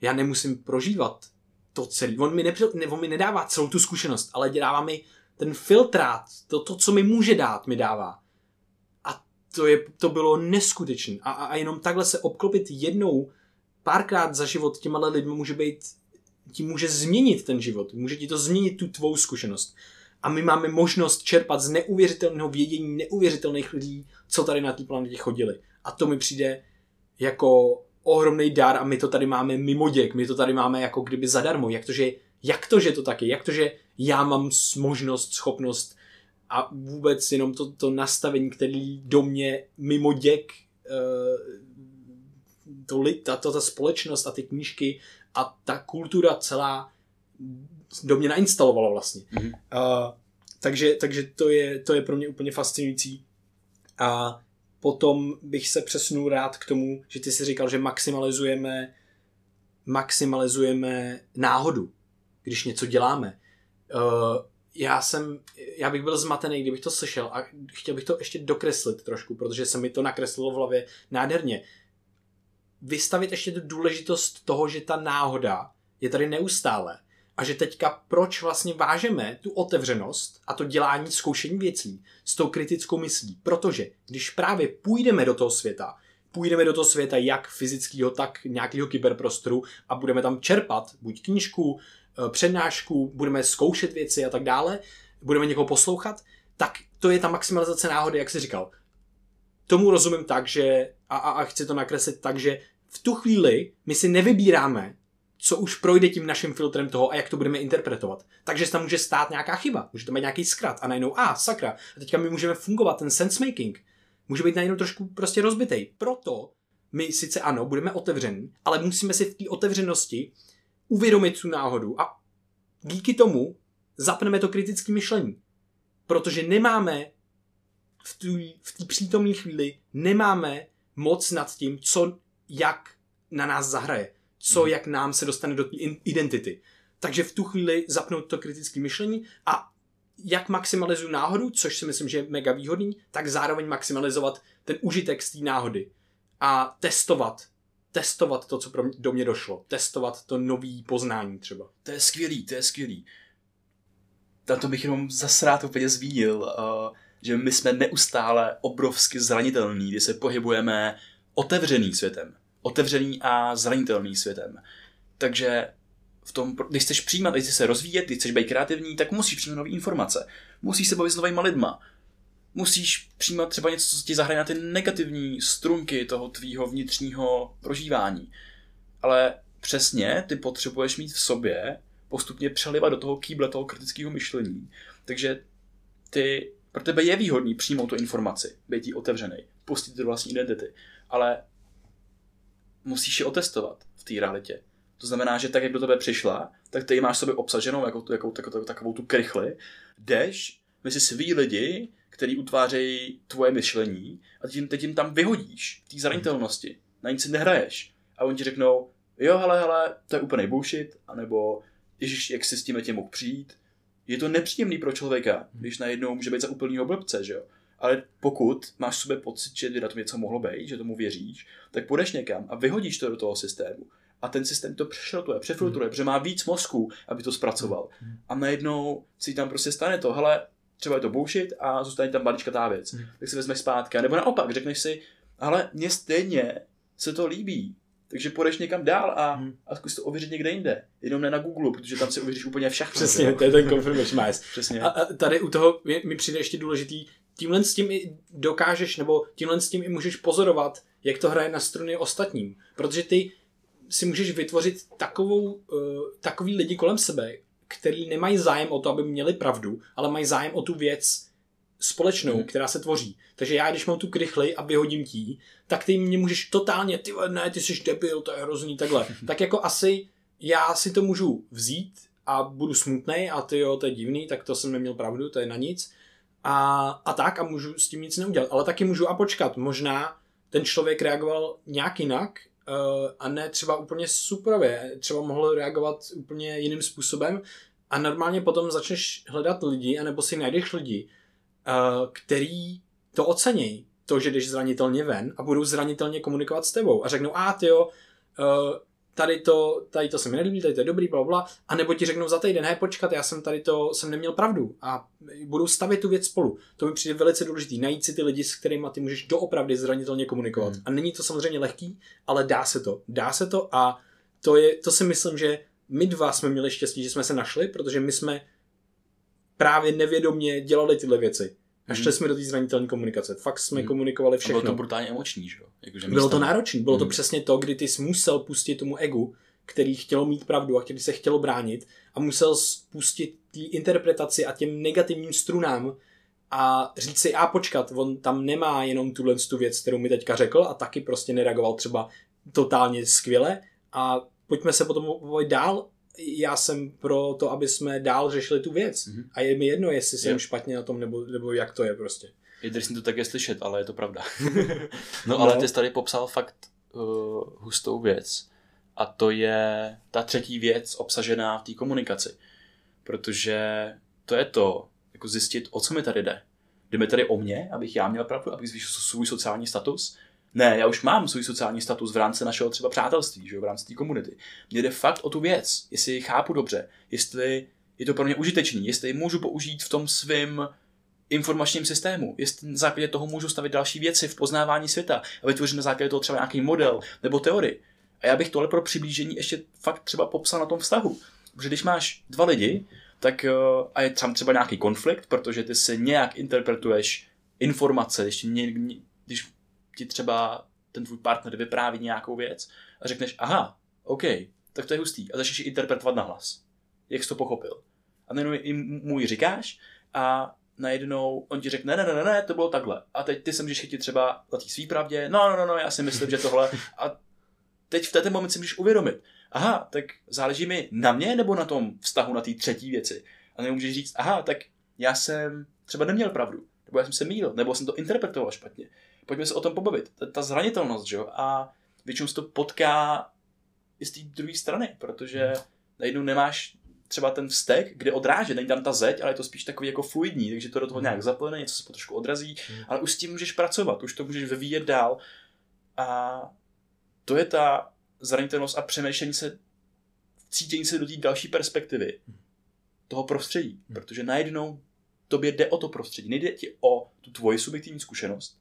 já nemusím prožívat to celé. On mi, nepři, ne, on mi nedává celou tu zkušenost, ale dává mi ten filtrát, to, to, co mi může dát, mi dává. A to, je, to bylo neskutečné. A, a, a jenom takhle se obklopit jednou, párkrát za život těma lidmi může být, ti může změnit ten život, může ti to změnit tu tvou zkušenost. A my máme možnost čerpat z neuvěřitelného vědění neuvěřitelných lidí, co tady na té planetě chodili. A to mi přijde jako ohromný dar a my to tady máme mimo děk, my to tady máme jako kdyby zadarmo. Jak to, že, jak to, že to taky, jak to, že já mám možnost, schopnost a vůbec jenom to, to nastavení, který do mě mimo děk uh, to, ta, to, ta společnost a ty knížky a ta kultura celá do mě nainstalovalo vlastně. Mm-hmm. Uh, takže takže to, je, to je pro mě úplně fascinující. A potom bych se přesunul rád k tomu, že ty si říkal, že maximalizujeme maximalizujeme náhodu, když něco děláme. Uh, já jsem, já bych byl zmatený, kdybych to slyšel a chtěl bych to ještě dokreslit trošku, protože se mi to nakreslilo v hlavě nádherně. Vystavit ještě tu důležitost toho, že ta náhoda je tady neustále a že teďka proč vlastně vážeme tu otevřenost a to dělání, zkoušení věcí s tou kritickou myslí. Protože když právě půjdeme do toho světa, půjdeme do toho světa jak fyzického, tak nějakého kyberprostoru a budeme tam čerpat buď knížku, eh, přednášku, budeme zkoušet věci a tak dále, budeme někoho poslouchat, tak to je ta maximalizace náhody, jak jsi říkal. Tomu rozumím tak, že a, a, a chci to nakreslit tak, že v tu chvíli my si nevybíráme, co už projde tím naším filtrem toho a jak to budeme interpretovat. Takže se tam může stát nějaká chyba, může to mít nějaký zkrat a najednou, a sakra, a teďka my můžeme fungovat, ten sense making může být najednou trošku prostě rozbitý. Proto my sice ano, budeme otevření, ale musíme si v té otevřenosti uvědomit tu náhodu a díky tomu zapneme to kritické myšlení. Protože nemáme v té přítomné chvíli nemáme moc nad tím, co jak na nás zahraje co, jak nám se dostane do té identity. Takže v tu chvíli zapnout to kritické myšlení a jak maximalizuju náhodu, což si myslím, že je mega výhodný, tak zároveň maximalizovat ten užitek z té náhody. A testovat, testovat to, co pro mě, do mě došlo. Testovat to nový poznání třeba.
To je skvělý, to je skvělý. to bych jenom zase rád úplně zmínil, uh, že my jsme neustále obrovsky zranitelní, kdy se pohybujeme otevřeným světem otevřený a zranitelný světem. Takže v tom, když chceš přijímat, když chceš se rozvíjet, když chceš být kreativní, tak musíš přijímat nové informace. Musíš se bavit s novými lidma. Musíš přijímat třeba něco, co ti zahraje na ty negativní strunky toho tvýho vnitřního prožívání. Ale přesně ty potřebuješ mít v sobě postupně přelivat do toho kýble toho kritického myšlení. Takže ty, pro tebe je výhodný přijmout tu informaci, být jí otevřený, pustit do vlastní identity. Ale musíš ji otestovat v té realitě. To znamená, že tak, jak do tebe přišla, tak ty máš sobě obsaženou jako, jako, jako, takovou tu krychli, jdeš mezi svý lidi, který utvářejí tvoje myšlení a teď teď jim tam vyhodíš té zranitelnosti. Na nic si nehraješ. A oni ti řeknou, jo, hele, hele, to je úplný bullshit, anebo ježiš, jak si s tím tě mohl přijít. Je to nepříjemný pro člověka, když najednou může být za úplnýho blbce, že jo ale pokud máš v sobě pocit, že by na tom něco mohlo být, že tomu věříš, tak půjdeš někam a vyhodíš to do toho systému. A ten systém to přešrotuje, přefiltruje, mm. protože má víc mozku, aby to zpracoval. Mm. A najednou si tam prostě stane to, hele, třeba je to bullshit a zůstane tam ta věc. Mm. Tak si vezmeš zpátky. Nebo naopak, řekneš si, ale mně stejně se to líbí, takže půjdeš někam dál a, hmm. a zkus to ověřit někde jinde. Jenom ne na Google, protože tam si ověříš úplně všechno.
Přesně, to je ten confirmation bias. *laughs* Přesně. A, a tady u toho mi přijde ještě důležitý, tímhle s tím i dokážeš, nebo tímhle s tím i můžeš pozorovat, jak to hraje na struny ostatním. Protože ty si můžeš vytvořit takovou, uh, takový lidi kolem sebe, který nemají zájem o to, aby měli pravdu, ale mají zájem o tu věc společnou, hmm. která se tvoří. Takže já, když mám tu krychli a vyhodím tí, tak ty mě můžeš totálně, ty ne, ty jsi debil, to je hrozný, takhle. *laughs* tak jako asi já si to můžu vzít a budu smutný a ty jo, to je divný, tak to jsem neměl pravdu, to je na nic a, a tak a můžu s tím nic neudělat. Ale taky můžu a počkat. Možná ten člověk reagoval nějak jinak uh, a ne třeba úplně superově. Třeba mohl reagovat úplně jiným způsobem a normálně potom začneš hledat lidi, anebo si najdeš lidi, který to ocení. To, že jdeš zranitelně ven a budou zranitelně komunikovat s tebou a řeknou, a ty jo, uh, tady to, tady to se mi nelíbí, tady to je dobrý, bla, bla, a nebo ti řeknou za týden, hej, počkat, já jsem tady to, jsem neměl pravdu a budou stavět tu věc spolu. To mi přijde velice důležité, najít si ty lidi, s kterými ty můžeš doopravdy zranitelně komunikovat. Hmm. A není to samozřejmě lehký, ale dá se to. Dá se to a to, je, to si myslím, že my dva jsme měli štěstí, že jsme se našli, protože my jsme právě nevědomně dělali tyhle věci. A šli jsme do té zranitelné komunikace. Fakt jsme komunikovali
A bylo
všechno.
to brutálně emoční, že jo? Jakože
Bylo to náročné, bylo to
Hmm.
přesně to, kdy ty jsi musel pustit tomu egu, který chtělo mít pravdu a který se chtělo bránit a musel spustit té interpretaci a těm negativním strunám a říct si, a počkat, on tam nemá jenom tuhle tu věc, kterou mi teďka řekl a taky prostě nereagoval třeba totálně skvěle a pojďme se potom dál. Já jsem pro to, aby jsme dál řešili tu věc.
Mhm.
A je mi jedno, jestli jsem
Jo.
špatně na tom, nebo, nebo jak to je prostě.
Je drsný to také slyšet, ale je to pravda. no, *laughs*
No.
ale ty jsi tady popsal fakt uh, hustou věc. A to je ta třetí věc obsažená v té komunikaci. Protože to je to, jako zjistit, o co mi tady jde. Jde mi tady o mě, abych já měl pravdu, abych zvýšil svůj sociální status? Ne, já už mám svůj sociální status v rámci našeho třeba přátelství, že jo, v rámci té komunity. Mně jde fakt o tu věc, jestli ji chápu dobře, jestli je to pro mě užitečný, jestli ji můžu použít v tom svém informačním systému, jestli na základě toho můžu stavit další věci v poznávání světa a vytvořit na základě toho třeba nějaký model nebo teorii. A já bych tohle pro přiblížení ještě fakt třeba popsal na tom vztahu. Protože když máš dva lidi, tak eh, a je tam třeba nějaký konflikt, protože ty se nějak interpretuješ informace, když, ně, ně- když ti třeba ten tvůj partner vypráví nějakou věc a řekneš, aha, OK, tak to je hustý. A začneš ji interpretovat na hlas. Jak jsi to pochopil. A najednou jim mu ji říkáš a najednou on ti řekne, ne, ne, ne, ne, to bylo takhle. A teď ty se můžeš chytit třeba na té svý pravdě, no, no, no, no, já si myslím, že tohle. A teď v této moment si můžeš uvědomit, aha, tak záleží mi na mě nebo na tom vztahu na té třetí věci. A najednou můžeš říct, aha, tak já jsem třeba neměl pravdu, nebo já jsem se mýlil, nebo jsem to interpretoval špatně. Pojďme se o tom pobavit. Ta, ta zranitelnost, že jo? A většinou se to potká i z té druhé strany, protože najednou nemáš třeba ten vztek, kde odrážet, není tam ta zeď, ale je to spíš takový jako fluidní, takže to do toho nějak zaplyne, něco se trošku odrazí, ale už s tím můžeš pracovat, už to můžeš vyvíjet dál. A to je ta zranitelnost a přemýšlení se, cítění se do té další perspektivy toho prostředí, protože najednou tobě jde o to prostředí, nejde ti o tu tvoji subjektivní zkušenost,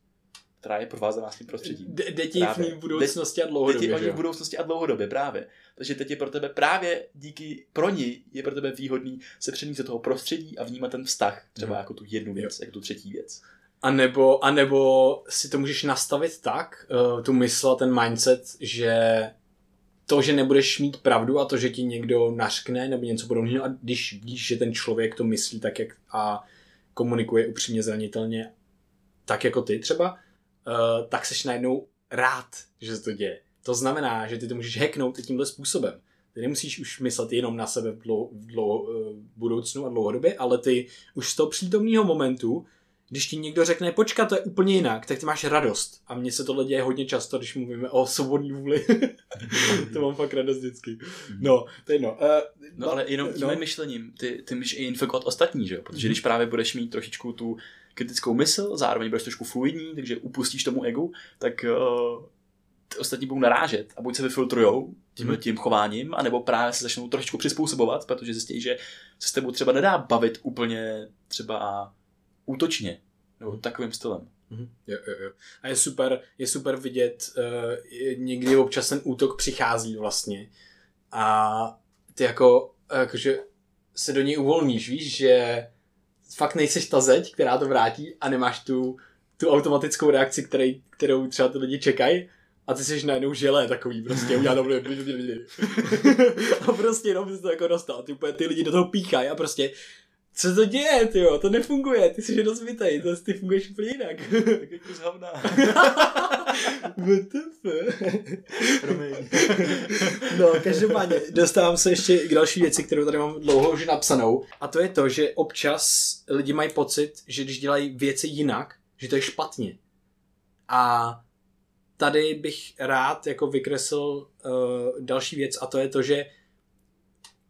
která je provázaná s tím prostředím.
Jde jde ti v
Právě.
ní v budoucnosti a dlouhodobě, jo?
v budoucnosti a dlouhodobě právě. Takže teď je pro tebe právě díky pro ní je pro tebe výhodný se přenést do toho prostředí a vnímat ten vztah třeba jako tu jednu věc, jako tu třetí věc.
A nebo, a nebo si to můžeš nastavit tak, uh, tu mysl a ten mindset, že to, že nebudeš mít pravdu a to, že ti někdo nařkne nebo něco podobného a když víš, že ten člověk to myslí tak, jak a komunikuje upřímně zranitelně, tak jako ty třeba, uh, tak seš najednou rád, že se to děje. To znamená, že ty to můžeš hacknout i tímhle způsobem. Ty nemusíš už myslet jenom na sebe v, dlou, v dlou, eh, budoucnu a dlouhodobě, ale ty už z toho přítomného momentu když ti někdo řekne, počkat, to je úplně jinak, tak ty máš radost. A mně se tohle děje hodně často, když mluvíme o svobodné vůli. *laughs* to mám fakt radost vždycky. No, to je jedno. Uh,
No ale jenom tím
no.
myšlením, ty, ty můžeš i infikovat ostatní, že jo? Protože
Mhm.
když právě budeš mít trošičku tu kritickou mysl, zároveň budeš trošku fluidní, takže upustíš tomu egu, tak uh, ty ostatní budou narážet a buď se vyfiltrujou tím,
Mhm.
tím chováním, anebo právě se začnou trošičku přizpůsobovat, protože zjistí, že se s tebou třeba nedá bavit úplně třeba útočně, nebo takovým stylem.
Mhm. Jo, jo, jo. A je super, je super vidět, uh, někdy občas ten útok přichází vlastně a ty jako, jakože se do něj uvolníš, víš, že fakt nejseš ta zeď, která to vrátí a nemáš tu, tu automatickou reakci, který, kterou třeba ty lidi čekají. A ty jsi najednou želé takový prostě, udělá to *laughs* a prostě jenom bys to jako dostal, ty, úplně, ty lidi do toho píchají a prostě co to děje, ty jo, to nefunguje, ty jsi rozvitej, to ty funguješ úplně jinak. *laughs*
Tak jako z hovna. *laughs*
WTF?
Promiň.
No, každopádně dostávám se ještě k další věci, kterou tady mám dlouho už napsanou. A to je to, že občas lidi mají pocit, že když dělají věci jinak, že to je špatně. A tady bych rád jako vykresl uh, další věc a to je to, že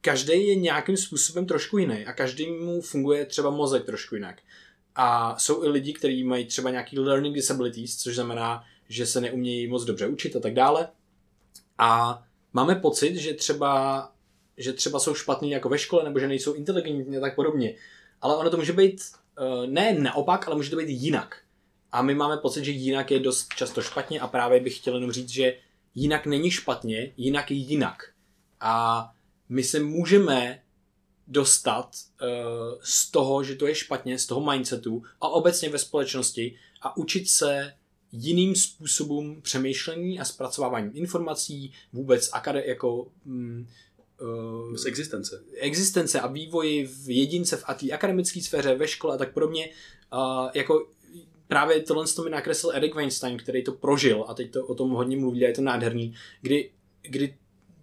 každý je nějakým způsobem trošku jiný a každému funguje třeba mozek trošku jinak. A jsou i lidi, kteří mají třeba nějaký learning disabilities, což znamená, že se neumějí moc dobře učit a tak dále. A máme pocit, že třeba, že třeba jsou špatní jako ve škole, nebo že nejsou inteligentní a tak podobně. Ale ono to může být eh, ne naopak, ale může to být jinak. A my máme pocit, že jinak je dost často špatně a právě bych chtěl jenom říct, že jinak není špatně, jinak je jinak. A my se můžeme dostat uh, z toho, že to je špatně, z toho mindsetu a obecně ve společnosti a učit se jiným způsobům přemýšlení a zpracovávání informací, vůbec akade, jako mm,
uh, z existence.
existence a vývoji v jedince v té akademické sféře, ve škole a tak podobně. Uh, jako právě tohle to mi nakreslil Eric Weinstein, který to prožil a teď to o tom hodně mluví a je to nádherný, kdy, kdy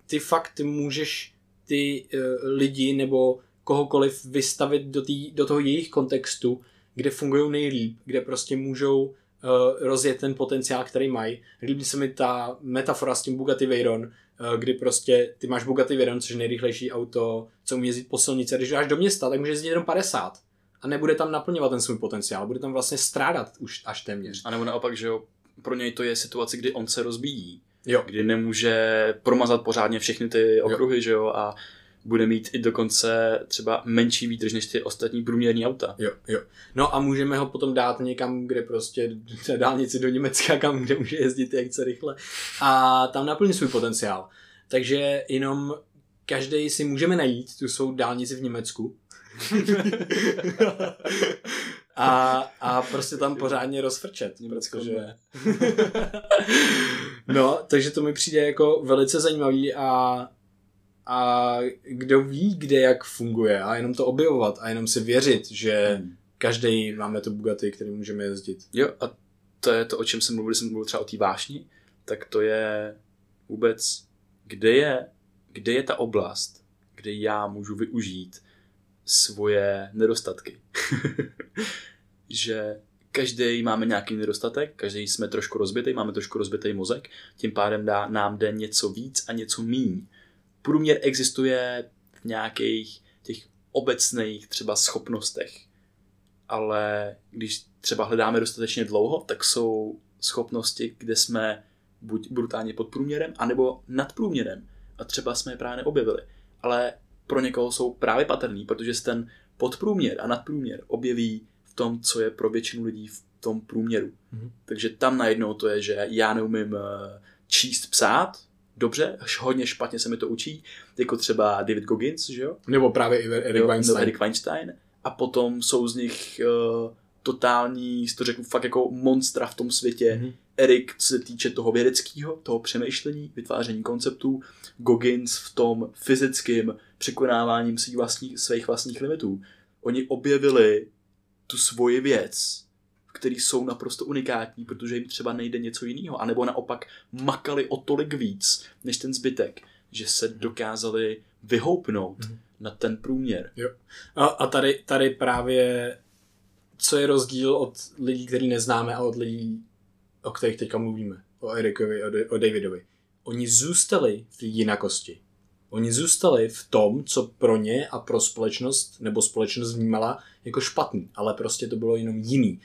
ty fakt můžeš ty uh, lidi nebo kohokoliv vystavit do, tý, do toho jejich kontextu, kde fungují nejlíp, kde prostě můžou uh, rozjet ten potenciál, který mají. Líbí se mi ta metafora s tím Bugatti Veyron, uh, kdy prostě ty máš Bugatti Veyron, což je nejrychlejší auto, co umí jezdit po silnici. Když jdeš do města, tak může jezdit jenom 50 a nebude tam naplňovat ten svůj potenciál, bude tam vlastně strádat už až téměř.
A nebo naopak, že jo, pro něj to je situace, kdy on se rozbíjí.
Jo.
Kdy nemůže promazat pořádně všechny ty okruhy, jo. že jo, a bude mít i dokonce třeba menší výdrž než ty ostatní průměrní auta.
Jo, jo. No a můžeme ho potom dát někam, kde prostě *laughs* na dálnici do Německa, kam kde může jezdit jak se rychle a tam naplní svůj potenciál. Takže jenom každý si můžeme najít tu svou dálnici v Německu. *laughs* *laughs* a, a prostě tam pořádně rozfrčet. Protože... *laughs* no, takže to mi přijde jako velice zajímavý a a kdo ví, kde jak funguje a jenom to objevovat a jenom si věřit, že hmm. každý máme to Bugatti, který můžeme jezdit.
Jo a to je to, o čem jsem mluvil, když jsem mluvil třeba o té vášni, tak to je vůbec, kde je, kde je ta oblast, kde já můžu využít svoje nedostatky. *laughs* že každý máme nějaký nedostatek, každý jsme trošku rozbitý, máme trošku rozbitý mozek, tím pádem dá, nám jde něco víc a něco míň průměr existuje v nějakých těch obecných třeba schopnostech. Ale když třeba hledáme dostatečně dlouho, tak jsou schopnosti, kde jsme buď brutálně pod průměrem, anebo nad průměrem. A třeba jsme je právě neobjevili. Ale pro někoho jsou právě patrný, protože se ten podprůměr a nadprůměr objeví v tom, co je pro většinu lidí v tom průměru. Mm-hmm. Takže tam najednou to je, že já neumím eh, číst, psát, dobře, až hodně špatně se mi to učí, jako třeba David Goggins, že jo?
Nebo právě Eric jo, Weinstein.
Eric Weinstein. A potom jsou z nich uh, totální, to řeknu fakt jako monstra v tom světě. Mm-hmm. Eric, co se týče toho vědeckého, toho přemýšlení, vytváření konceptů, Goggins v tom fyzickém překonáváním svých vlastních, svých vlastních limitů. Oni objevili tu svoji věc který jsou naprosto unikátní, protože jim třeba nejde něco jiného, anebo naopak makali o tolik víc než ten zbytek, že se dokázali vyhoupnout mm. na ten průměr.
Jo. A, a tady, tady právě co je rozdíl od lidí, který neznáme a od lidí, o kterých teďka mluvíme, o Erikovi, o, o Davidovi. Oni zůstali v jinakosti. Oni zůstali v tom, co pro ně a pro společnost nebo společnost vnímala jako špatný, ale prostě to bylo jenom jiný.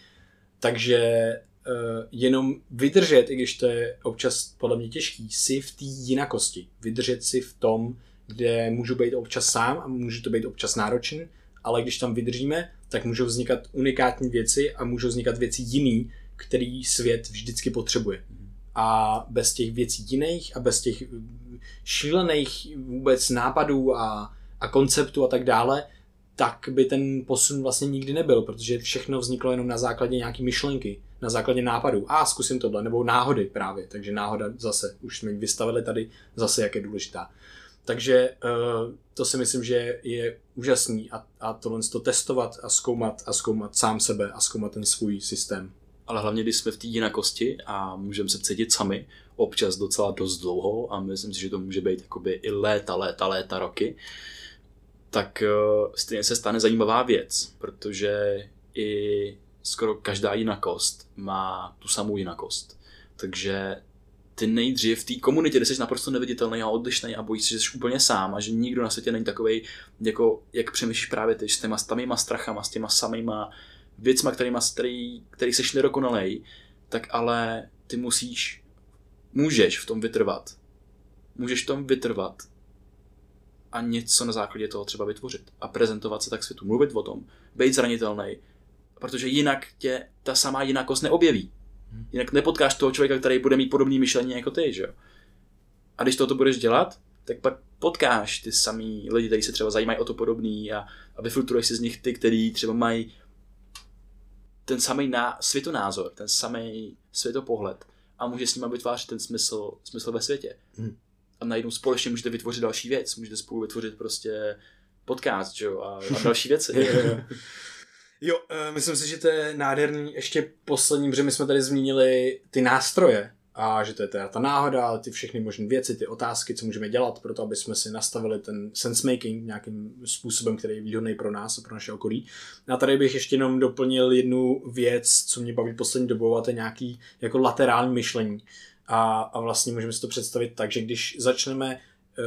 Takže uh, jenom vydržet, i když to je občas podle mě těžký, si v té jinakosti. Vydržet si v tom, kde můžu být občas sám a může to být občas náročný, ale když tam vydržíme, tak můžou vznikat unikátní věci a můžou vznikat věci jiný, který svět vždycky potřebuje. A bez těch věcí jiných a bez těch šílených vůbec nápadů a, a konceptů a tak dále, tak by ten posun vlastně nikdy nebyl, protože všechno vzniklo jenom na základě nějaký myšlenky, na základě nápadů. A zkusím tohle, nebo náhody právě. Takže náhoda zase, už jsme vystavili tady, zase jak je důležitá. Takže uh, to si myslím, že je úžasný a, a tohle to testovat a zkoumat a zkoumat sám sebe a zkoumat ten svůj systém.
Ale hlavně, když jsme v té jinakosti a můžeme se cítit sami, občas docela dost dlouho a myslím si, že to může být jakoby i léta, léta, léta, roky, tak uh, stejně se stane zajímavá věc, protože i skoro každá jinakost má tu samou jinakost. Takže ty nejdřív v té komunitě, kde jsi naprosto neviditelný a odlišný a bojíš se, že jsi úplně sám a že nikdo na světě není takový, jako jak přemýšlíš právě ty s těma samýma strachama, s těma samýma věcma, kterýma, který, který jsi nedokonalej, tak ale ty musíš, můžeš v tom vytrvat. Můžeš v tom vytrvat a něco na základě toho třeba vytvořit a prezentovat se tak světu, mluvit o tom, být zranitelný, protože jinak tě ta samá jinakost neobjeví. Hmm. Jinak nepotkáš toho člověka, který bude mít podobné myšlení jako ty, že jo. A když toto budeš dělat, tak pak potkáš ty samý lidi, kteří se třeba zajímají o to podobný a, a vyfiltruješ si z nich ty, kteří třeba mají ten samý ná, světonázor, ten samý světopohled a může s nimi vytvářet ten smysl, smysl ve světě.
Hmm.
A najednou společně můžete vytvořit další věc, můžete spolu vytvořit prostě podcast, že jo, a, a další věci. *laughs*
Jo, jo. Jo, uh, myslím si, že to je nádherný. Ještě poslední, protože my jsme tady zmínili ty nástroje a že to je teda ta náhoda, ty všechny možné věci, ty otázky, co můžeme dělat pro to, aby jsme si nastavili ten sense making nějakým způsobem, který je výhodný pro nás a pro naše okolí. A tady bych ještě jenom doplnil jednu věc, co mě baví poslední dobou, a to je nějaký jako laterální myšlení. A, a vlastně můžeme si to představit tak, že když začneme uh,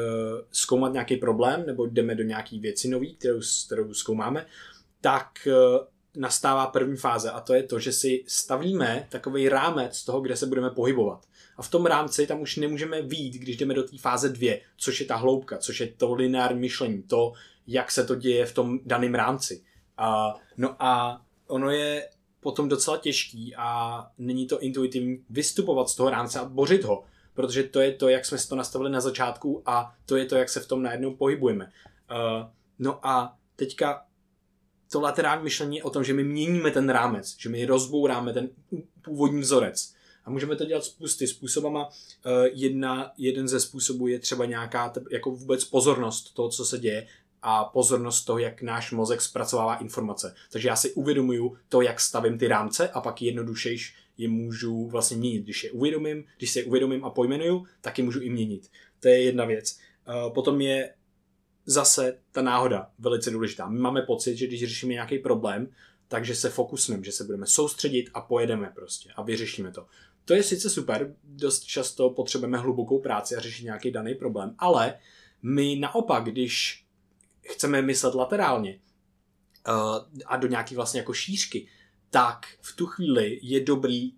zkoumat nějaký problém nebo jdeme do nějaký věci nový, kterou, kterou zkoumáme, tak uh, nastává první fáze a to je to, že si stavíme takový rámec toho, kde se budeme pohybovat. A v tom rámci tam už nemůžeme výjít, když jdeme do té fáze dvě, což je ta hloubka, což je to lineární myšlení, to, jak se to děje v tom daném rámci. A, no a ono je potom docela těžký a není to intuitivní vystupovat z toho rámce a bořit ho, protože to je to, jak jsme si to nastavili na začátku a to je to, jak se v tom najednou pohybujeme. Uh, no a teďka to laterální myšlení je o tom, že my měníme ten rámec, že my rozbouráme ten původní vzorec. A můžeme to dělat spousty způsobama. Eh, jedna, jeden ze způsobů je třeba nějaká jako vůbec pozornost toho, co se děje a pozornost toho, jak náš mozek zpracovává informace. Takže já si uvědomuju to, jak stavím ty rámce a pak jednodušejš je můžu vlastně měnit. Když je uvědomím, když se je uvědomím a pojmenuju, tak je můžu i měnit. To je jedna věc. Eh, potom je zase ta náhoda velice důležitá. My máme pocit, že když řešíme nějaký problém, takže se fokusneme, že se budeme soustředit a pojedeme prostě a vyřešíme to. To je sice super, dost často potřebujeme hlubokou práci a řešit nějaký daný problém, ale my naopak, když chceme myslet laterálně uh, a do nějaký vlastně jako šířky, tak v tu chvíli je dobrý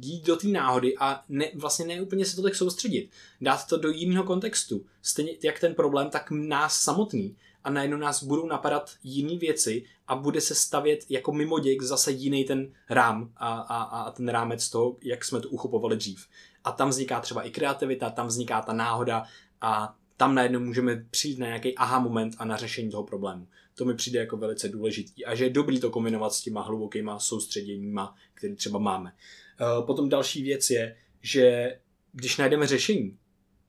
jít do té náhody a ne, vlastně ne úplně se to tak soustředit. Dát to do jiného kontextu. Stejně jak ten problém, tak nás samotný. A najednou nás budou napadat jiné věci a bude se stavět jako mimo děk zase jiný ten rám a, a, a ten rámec toho, jak jsme to uchopovali dřív. A tam vzniká třeba i kreativita, tam vzniká ta náhoda a tam najednou můžeme přijít na nějaký aha moment a na řešení toho problému. To mi přijde jako velice důležitý a že je dobrý to kombinovat s těma hlubokýma soustředěníma, které třeba máme. Eh, potom další věc je, že když najdeme řešení,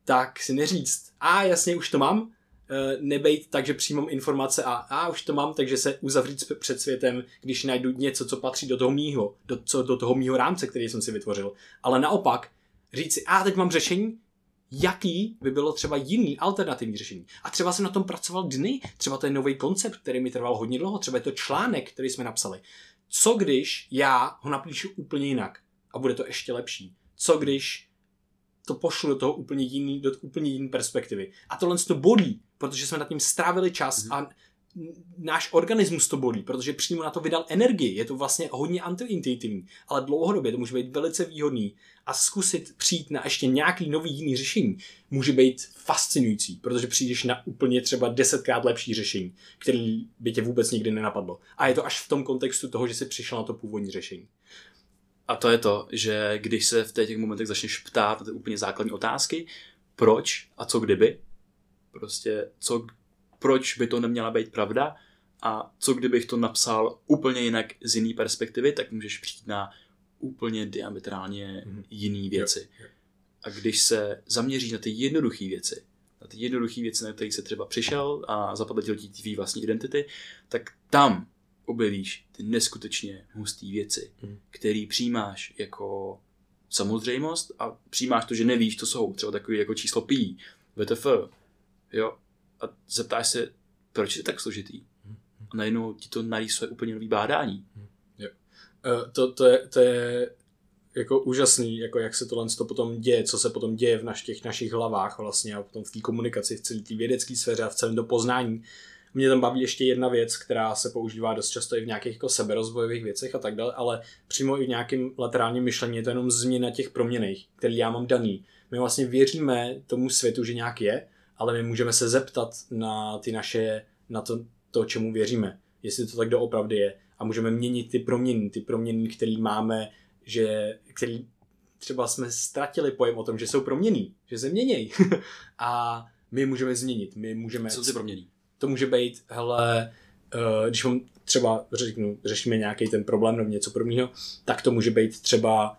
tak si neříct, a jasně, už to mám, eh, nebejt tak, že přijmám informace a, a už to mám, takže se uzavřít před světem, když najdu něco, co patří do toho mýho, do, co, do toho mýho rámce, který jsem si vytvořil. Ale naopak, říct si, a teď mám řešení, jaký by bylo třeba jiný alternativní řešení. A třeba jsem na tom pracoval dny, třeba to je nový koncept, který mi trval hodně dlouho, třeba je to článek, který jsme napsali. Co když já ho napíšu úplně jinak a bude to ještě lepší? Co když to pošlu do toho úplně jiný, do úplně jiný perspektivy. A tohle to bolí, protože jsme nad tím strávili čas mm-hmm. a náš organismus to bolí, protože přímo na to vydal energii. Je to vlastně hodně antiintuitivní, ale dlouhodobě to může být velice výhodný a zkusit přijít na ještě nějaký nový jiný řešení může být fascinující, protože přijdeš na úplně třeba desetkrát lepší řešení, který by tě vůbec nikdy nenapadlo. A je to až v tom kontextu toho, že jsi přišel na to původní řešení.
A to je to, že když se v těch momentech začneš ptát na ty úplně základní otázky, proč a co kdyby, prostě co, proč by to neměla být pravda a co kdybych to napsal úplně jinak z jiné perspektivy, tak můžeš přijít na úplně diametrálně mm-hmm. jiné věci. Jo, jo. A když se zaměříš na ty jednoduché věci, na ty jednoduché věci, na které se třeba přišel a zapadl ti tvý vlastní identity, tak tam objevíš ty neskutečně husté věci, mm. které přijímáš jako samozřejmost a přijímáš to, že nevíš, to jsou třeba takový jako číslo pi, VTF, jo, a zeptáš se, proč je tak složitý. A najednou ti to narýsuje úplně nový bádání.
Jo. Uh, to, to, je, to je jako úžasný, jako jak se tohle to potom děje, co se potom děje v naš, těch našich hlavách vlastně a potom v té komunikaci, v celé té vědecké sféře a v celém to poznání. Mě tam baví ještě jedna věc, která se používá dost často i v nějakých jako seberozvojových věcech a tak dále, ale přímo i v nějakém laterálním myšlení je to jenom změna těch proměných, který já mám daný. My vlastně věříme tomu světu, že nějak je, ale my můžeme se zeptat na ty naše, na to, to čemu věříme, jestli to tak doopravdy je a můžeme měnit ty proměny, ty proměny, které máme, že, který třeba jsme ztratili pojem o tom, že jsou proměný, že se měnějí. *laughs* a my můžeme změnit, my můžeme...
Co si promění?
To může být, hele, uh, když vám třeba řeknu, řešíme nějaký ten problém nebo něco podobného, tak to může být třeba,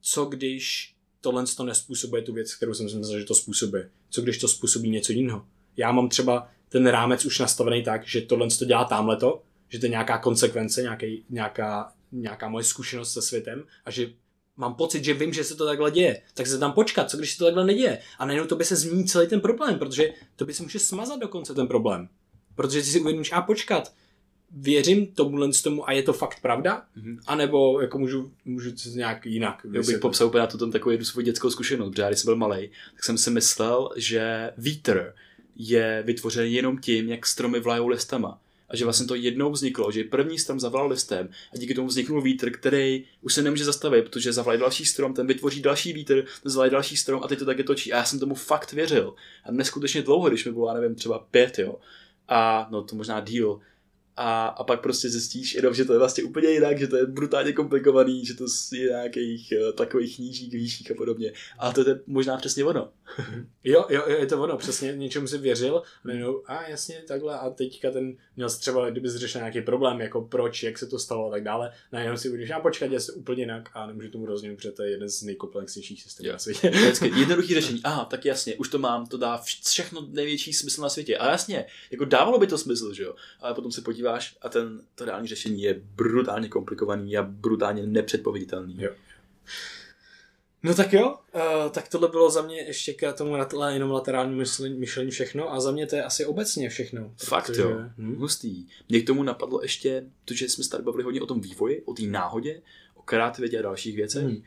co když tohle to nespůsobuje tu věc, kterou jsem si myslel, že to způsobuje. Co když to způsobí něco jiného? Já mám třeba ten rámec už nastavený tak, že tohle to dělá tamhleto, že to je nějaká konsekvence, nějaký, nějaká, nějaká moje zkušenost se světem a že mám pocit, že vím, že se to takhle děje, tak se tam počkat, co když se to takhle neděje. A najednou to by se změní celý ten problém, protože to by se může smazat dokonce ten problém. Protože si uvědomíš, a počkat, věřím tomu tomu a je to fakt pravda? Mm-hmm. A nebo jako můžu, můžu to nějak jinak
Já bych popsal úplně na to tam takovou jednu svou dětskou zkušenost, protože já když jsem byl malý, tak jsem si myslel, že vítr je vytvořen jenom tím, jak stromy vlajou listama. A že vlastně to jednou vzniklo, že první strom zavlal listem a díky tomu vzniknul vítr, který už se nemůže zastavit, protože zavlají další strom, ten vytvoří další vítr, ten zavlají další strom a teď to také točí. A já jsem tomu fakt věřil. A neskutečně dlouho, když mi bylo, já nevím, třeba pět, jo. A no to možná díl a, a pak prostě zjistíš jenom, že to je vlastně úplně jinak, že to je brutálně komplikovaný, že to je nějakých uh, takových nížích, výších a podobně. A to je možná přesně ono.
jo, jo, je to ono, přesně něčemu si věřil, no, a jasně takhle a teďka ten měl třeba, kdyby řešil nějaký problém, jako proč, jak se to stalo a tak dále, najednou si budeš, a počkat, je to úplně jinak a nemůžu tomu rozumět, protože to je jeden z nejkomplexnějších systémů na světě. *laughs*
Jednoduchý řešení, aha, tak jasně, už to mám, to dá všechno největší smysl na světě. A jasně, jako dávalo by to smysl, že jo, ale potom se podívá podíváš a ten, to reální řešení je brutálně komplikovaný a brutálně nepředpověditelný.
Jo. No tak jo, uh, tak tohle bylo za mě ještě k tomu jenom laterální myšlení, myšlení všechno a za mě to je asi obecně všechno.
Fakt protože, jo, hm? hustý. Mě k tomu napadlo ještě, to, že jsme tady bavili hodně o tom vývoji, o té náhodě, o kreativitě a dalších věcech, hmm.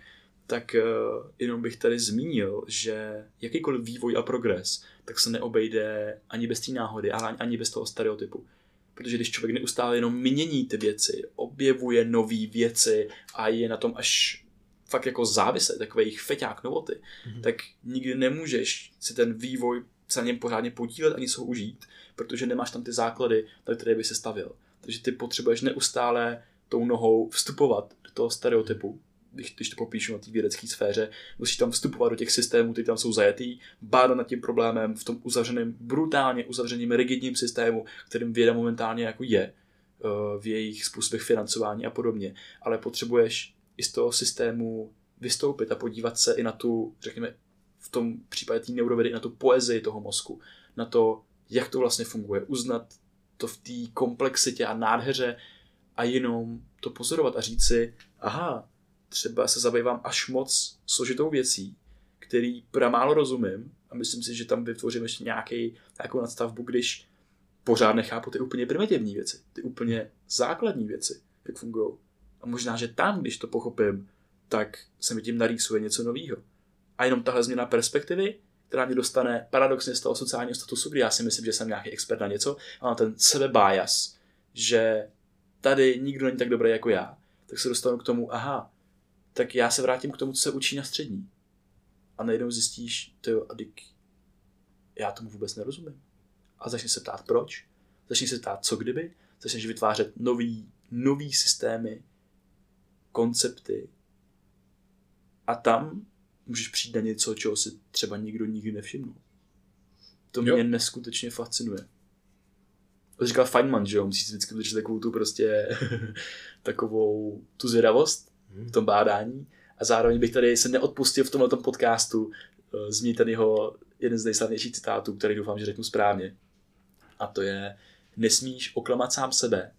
tak uh, jenom bych tady zmínil, že jakýkoliv vývoj a progres, tak se neobejde ani bez té náhody, ale ani bez toho stereotypu. Protože když člověk neustále jenom mění ty věci, objevuje nové věci a je na tom až fakt jako závislý, takový feťák novoty, mm-hmm. tak nikdy nemůžeš si ten vývoj se na něm pořádně podílet ani se ho užít, protože nemáš tam ty základy, na které by se stavil. Takže ty potřebuješ neustále tou nohou vstupovat do toho stereotypu, když, když to popíšu na té vědecké sféře, musíš tam vstupovat do těch systémů, ty tam jsou zajetý, bádat nad tím problémem v tom uzavřeném, brutálně uzavřeným, rigidním systému, kterým věda momentálně jako je eh, v jejich způsobech financování a podobně. Ale potřebuješ i z toho systému vystoupit a podívat se i na tu, řekněme, v tom případě té neurovědy, na tu poezii toho mozku, na to, jak to vlastně funguje, uznat to v té komplexitě a nádheře a jenom to pozorovat a říct si, aha, třeba se zabývám až moc složitou věcí, který pramálo rozumím a myslím si, že tam vytvořím ještě nějaký, nějakou nadstavbu, když pořád nechápu ty úplně primitivní věci, ty úplně základní věci, jak fungují. A možná, že tam, když to pochopím, tak se mi tím narýsuje něco nového. A jenom tahle změna perspektivy, která mě dostane paradoxně z toho sociálního statusu, kdy já si myslím, že jsem nějaký expert na něco, a mám ten sebe bias, že tady nikdo není tak dobrý jako já, tak se dostanu k tomu, aha, tak já se vrátím k tomu, co se učí na střední. A najednou zjistíš, to jo, a dyk, já tomu vůbec nerozumím. A začneš se ptát proč, začneš se ptát co kdyby, začneš vytvářet nový, nový systémy, koncepty a tam můžeš přijít na něco, čeho si třeba nikdo nikdy nevšiml. To jo. mě neskutečně fascinuje. To říkal Feynman, že jo, musíš vždycky udržet takovou tu prostě *laughs* takovou tu zvědavost v tom bádání. A zároveň bych tady se neodpustil v tomhle podcastu eh, zmínit ten jeho jeden z nejslavnějších citátů, který doufám, že řeknu správně. A to je, nesmíš oklamat sám sebe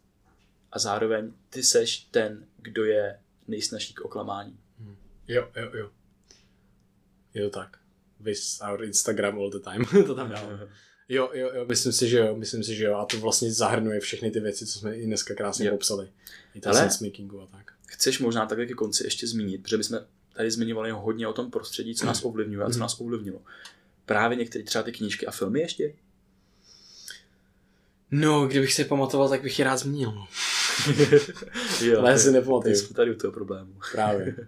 a zároveň ty seš ten, kdo je nejsnažší k oklamání.
Hmm. Jo, jo, jo. Je to tak. Vis our Instagram all the time. *laughs* to tam dávám. *laughs* Jo, jo, jo, myslím si, že jo, myslím si, že jo. A to vlastně zahrnuje všechny ty věci, co jsme i dneska krásně jo. popsali. I ta sense makingu a tak
chceš možná takhle ke konci ještě zmínit, protože bychom tady zmiňovali hodně o tom prostředí, co nás ovlivňuje a co mhm. nás ovlivnilo. Právě některé třeba ty knížky a filmy ještě?
No, kdybych si pamatoval, tak bych je rád zmínil. No. *laughs* jo, *laughs* Ale já si nepamatuju.
Jsme tady u toho problému.
Právě. *laughs*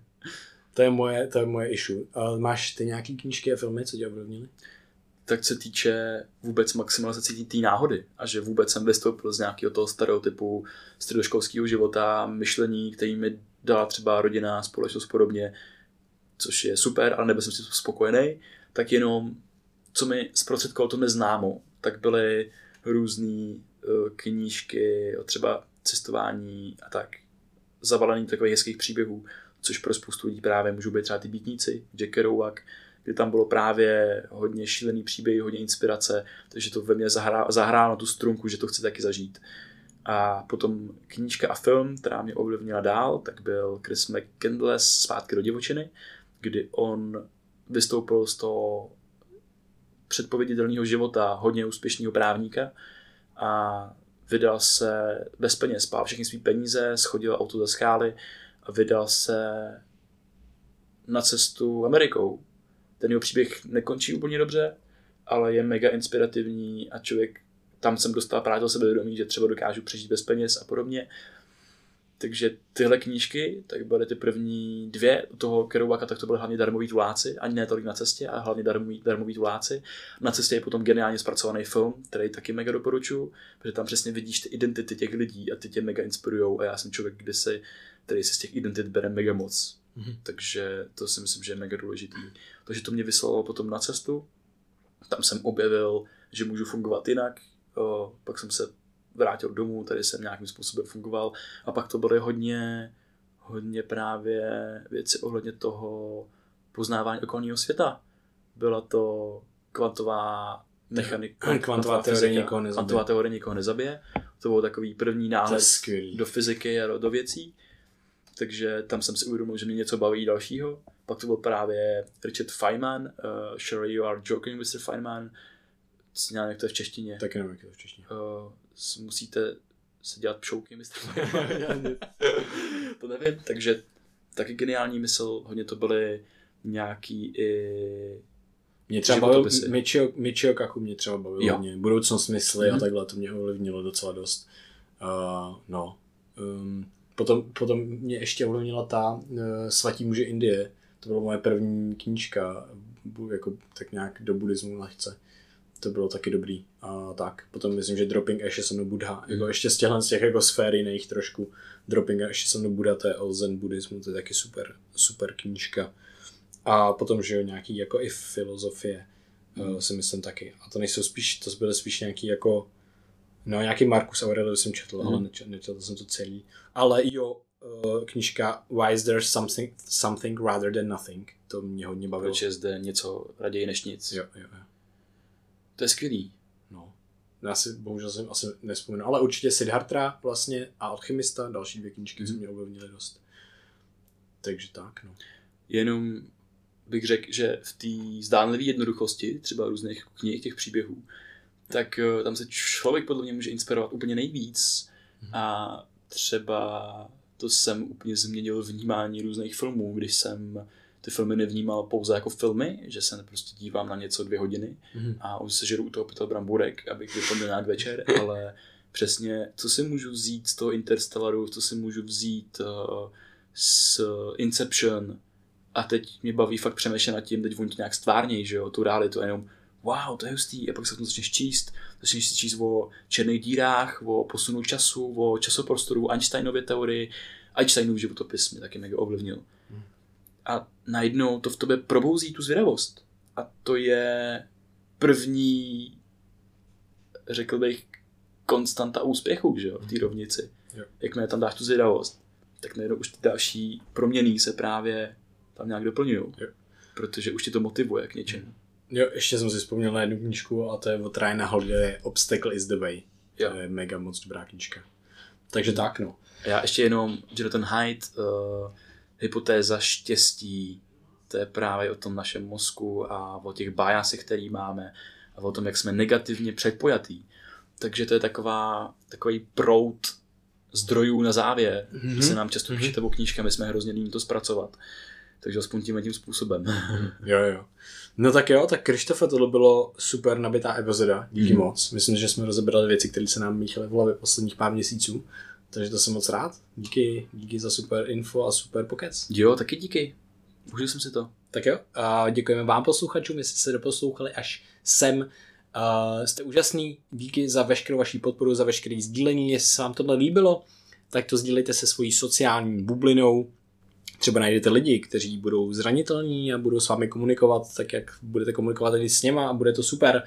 To je moje, to je moje issue. A máš ty nějaký knížky a filmy, co tě ovlivnily?
Tak se týče vůbec maximalizace té náhody a že vůbec jsem vystoupil z nějakého toho stereotypu středoškolského života, myšlení, který mi dala třeba rodina, společnost podobně, což je super, ale nebyl jsem si spokojený, tak jenom, co mi zprostředkovalo to neznámo, tak byly různé uh, knížky třeba cestování a tak, zavalený takových hezkých příběhů, což pro spoustu lidí právě můžou být třeba ty býtníci, Jack Kerouac, kdy tam bylo právě hodně šílený příběh, hodně inspirace, takže to ve mně zahrá, zahrálo tu strunku, že to chci taky zažít. A potom knížka a film, která mě ovlivnila dál, tak byl Chris McCandless Zpátky do divočiny, kdy on vystoupil z toho předpověditelného života hodně úspěšného právníka a vydal se bez peněz, spál všechny své peníze, schodil auto ze skály a vydal se na cestu Amerikou. Ten jeho příběh nekončí úplně dobře, ale je mega inspirativní a člověk tam jsem dostal právě do sebevědomí, že třeba dokážu přežít bez peněz a podobně. Takže tyhle knížky, tak byly ty první dvě u toho Kerouaka, tak to byly hlavně darmoví tuláci, ani ne tolik na cestě, ale hlavně darmoví, darmoví tuláci. Na cestě je potom geniálně zpracovaný film, který taky mega doporučuju, protože tam přesně vidíš ty identity těch lidí a ty tě mega inspirují a já jsem člověk, kde si, který si z těch identit bere mega moc. Mm-hmm. Takže to si myslím, že je mega důležitý. Takže to mě vyslalo potom na cestu. Tam jsem objevil, že můžu fungovat jinak. O, pak jsem se vrátil domů, tady jsem nějakým způsobem fungoval a pak to byly hodně, hodně právě věci ohledně toho poznávání okolního světa. Byla to kvantová mechanika,
kvantová teorie nikoho nezabije.
Kvantová teorie nikoho nezabije. To byl takový první náhled do fyziky a do věcí. Takže tam jsem si uvědomil, že mě něco baví dalšího. Pak to byl právě Richard Feynman, uh, Sure You Are Joking, Mr. Feynman, nějak jak to je v češtině.
Taky nevím, jak to je v češtině.
Uh, musíte se dělat pšouky, mistr *laughs* To nevím, takže taky geniální mysl, hodně to byly nějaký i
mě třeba bavil, Michio, Michio Kaku mě třeba bavil jo. hodně, budoucnost mysli mm-hmm. a mhm. takhle, to mě ovlivnilo docela dost. Uh, no. Um, potom, potom mě ještě ovlivnila ta uh, Svatí muže Indie, to byla moje první knížka, jako tak nějak do buddhismu lehce to bylo taky dobrý. A tak, potom myslím, že Dropping Ashes on Buddha, mm. jako ještě z těchhle z těch jako sfér jiných trošku. Dropping Ashes on Buddha, to je o zen buddhismu, to je taky super, super knížka. A potom, že jo, nějaký jako i filozofie, mm. uh, si myslím taky. A to nejsou spíš, to byly spíš nějaký jako, no nějaký Marcus Aurelius jsem četl, mm. ale nečetl, nečetl jsem to celý. Ale jo, uh, knížka Why is there something, something rather than nothing, to mě hodně bavilo.
Proč je zde něco raději než nic.
Jo, jo, jo.
To je skvělý.
No. Já si bohužel jsem asi nespomenu, ale určitě Siddhartha vlastně a Alchymista, další dvě knížky, mm. co mě ovlivnily dost. Takže tak, no.
Jenom bych řekl, že v té zdánlivé jednoduchosti, třeba různých knih, těch příběhů, tak eh, tam se člověk podle mě může inspirovat úplně nejvíc mm. a třeba to jsem úplně změnil vnímání různých filmů, když jsem ty filmy nevnímal pouze jako filmy, že se prostě dívám na něco dvě hodiny mm-hmm. a už se žeru u toho pytel bramburek, abych vyplnil nějak večer, *laughs* ale přesně, co si můžu vzít z toho Interstellaru, co si můžu vzít uh, z Inception a teď mě baví fakt přemýšlet nad tím, teď oni to nějak stvárnějí, že jo, tu realitu jenom wow, to je hustý, a pak se to začneš číst, začneš si číst o černých dírách, o posunu času, o časoprostoru, Einsteinově teorii, Einsteinův životopis mě taky mega ovlivnil a najednou to v tobě probouzí tu zvědavost. A to je první, řekl bych, konstanta úspěchu, že jo, v té mhm. rovnici. Jo. Jakmile tam dáš tu zvědavost, tak najednou už ty další proměny se právě tam nějak doplňují. Protože už ti to motivuje k něčemu.
Jo, ještě jsem si vzpomněl na jednu knížku a to je od Ryana Holiday Obstacle is the way. Jo. To je mega moc dobrá knížka. Takže tak, no.
Já ještě jenom Jonathan Haidt, uh, hypotéza štěstí, to je právě o tom našem mozku a o těch biasech, který máme a o tom, jak jsme negativně předpojatý. Takže to je taková, takový prout zdrojů na závěr, mm-hmm. se nám často píše mm-hmm. knížka, my jsme hrozně líní to zpracovat. Takže aspoň tím tím způsobem. *laughs*
jo, jo. No tak jo, tak Krištofe, tohle bylo super nabitá epizoda, díky mm. moc. Myslím, že jsme rozebrali věci, které se nám míchaly v hlavě posledních pár měsíců. Takže to jsem moc rád. Díky, díky za super info a super pokec.
Jo, taky díky. Užil jsem si to.
Tak jo, a děkujeme vám posluchačům, jestli jste se doposlouchali až sem. Uh, jste úžasný, díky za veškerou vaší podporu, za veškeré sdílení. Jestli se vám tohle líbilo, tak to sdílejte se svojí sociální bublinou, třeba najdete lidi, kteří budou zranitelní a budou s vámi komunikovat tak, jak budete komunikovat i s něma a bude to super.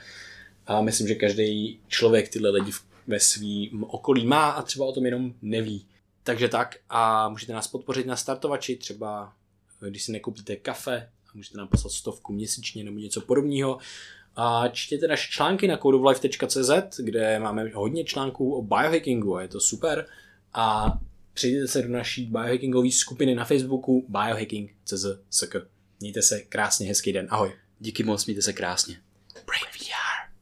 A myslím, že každý člověk tyhle lidi ve svém okolí má a třeba o tom jenom neví. Takže tak a můžete nás podpořit na startovači, třeba když si nekoupíte kafe a můžete nám poslat stovku měsíčně nebo něco podobného. A čtěte naše články na codeoflife.cz, kde máme hodně článků o biohackingu a je to super. A přijděte se do naší biohackingové skupiny na Facebooku biohacking.cz. Mějte se krásně, hezký den. Ahoj.
Díky moc, mějte se krásně.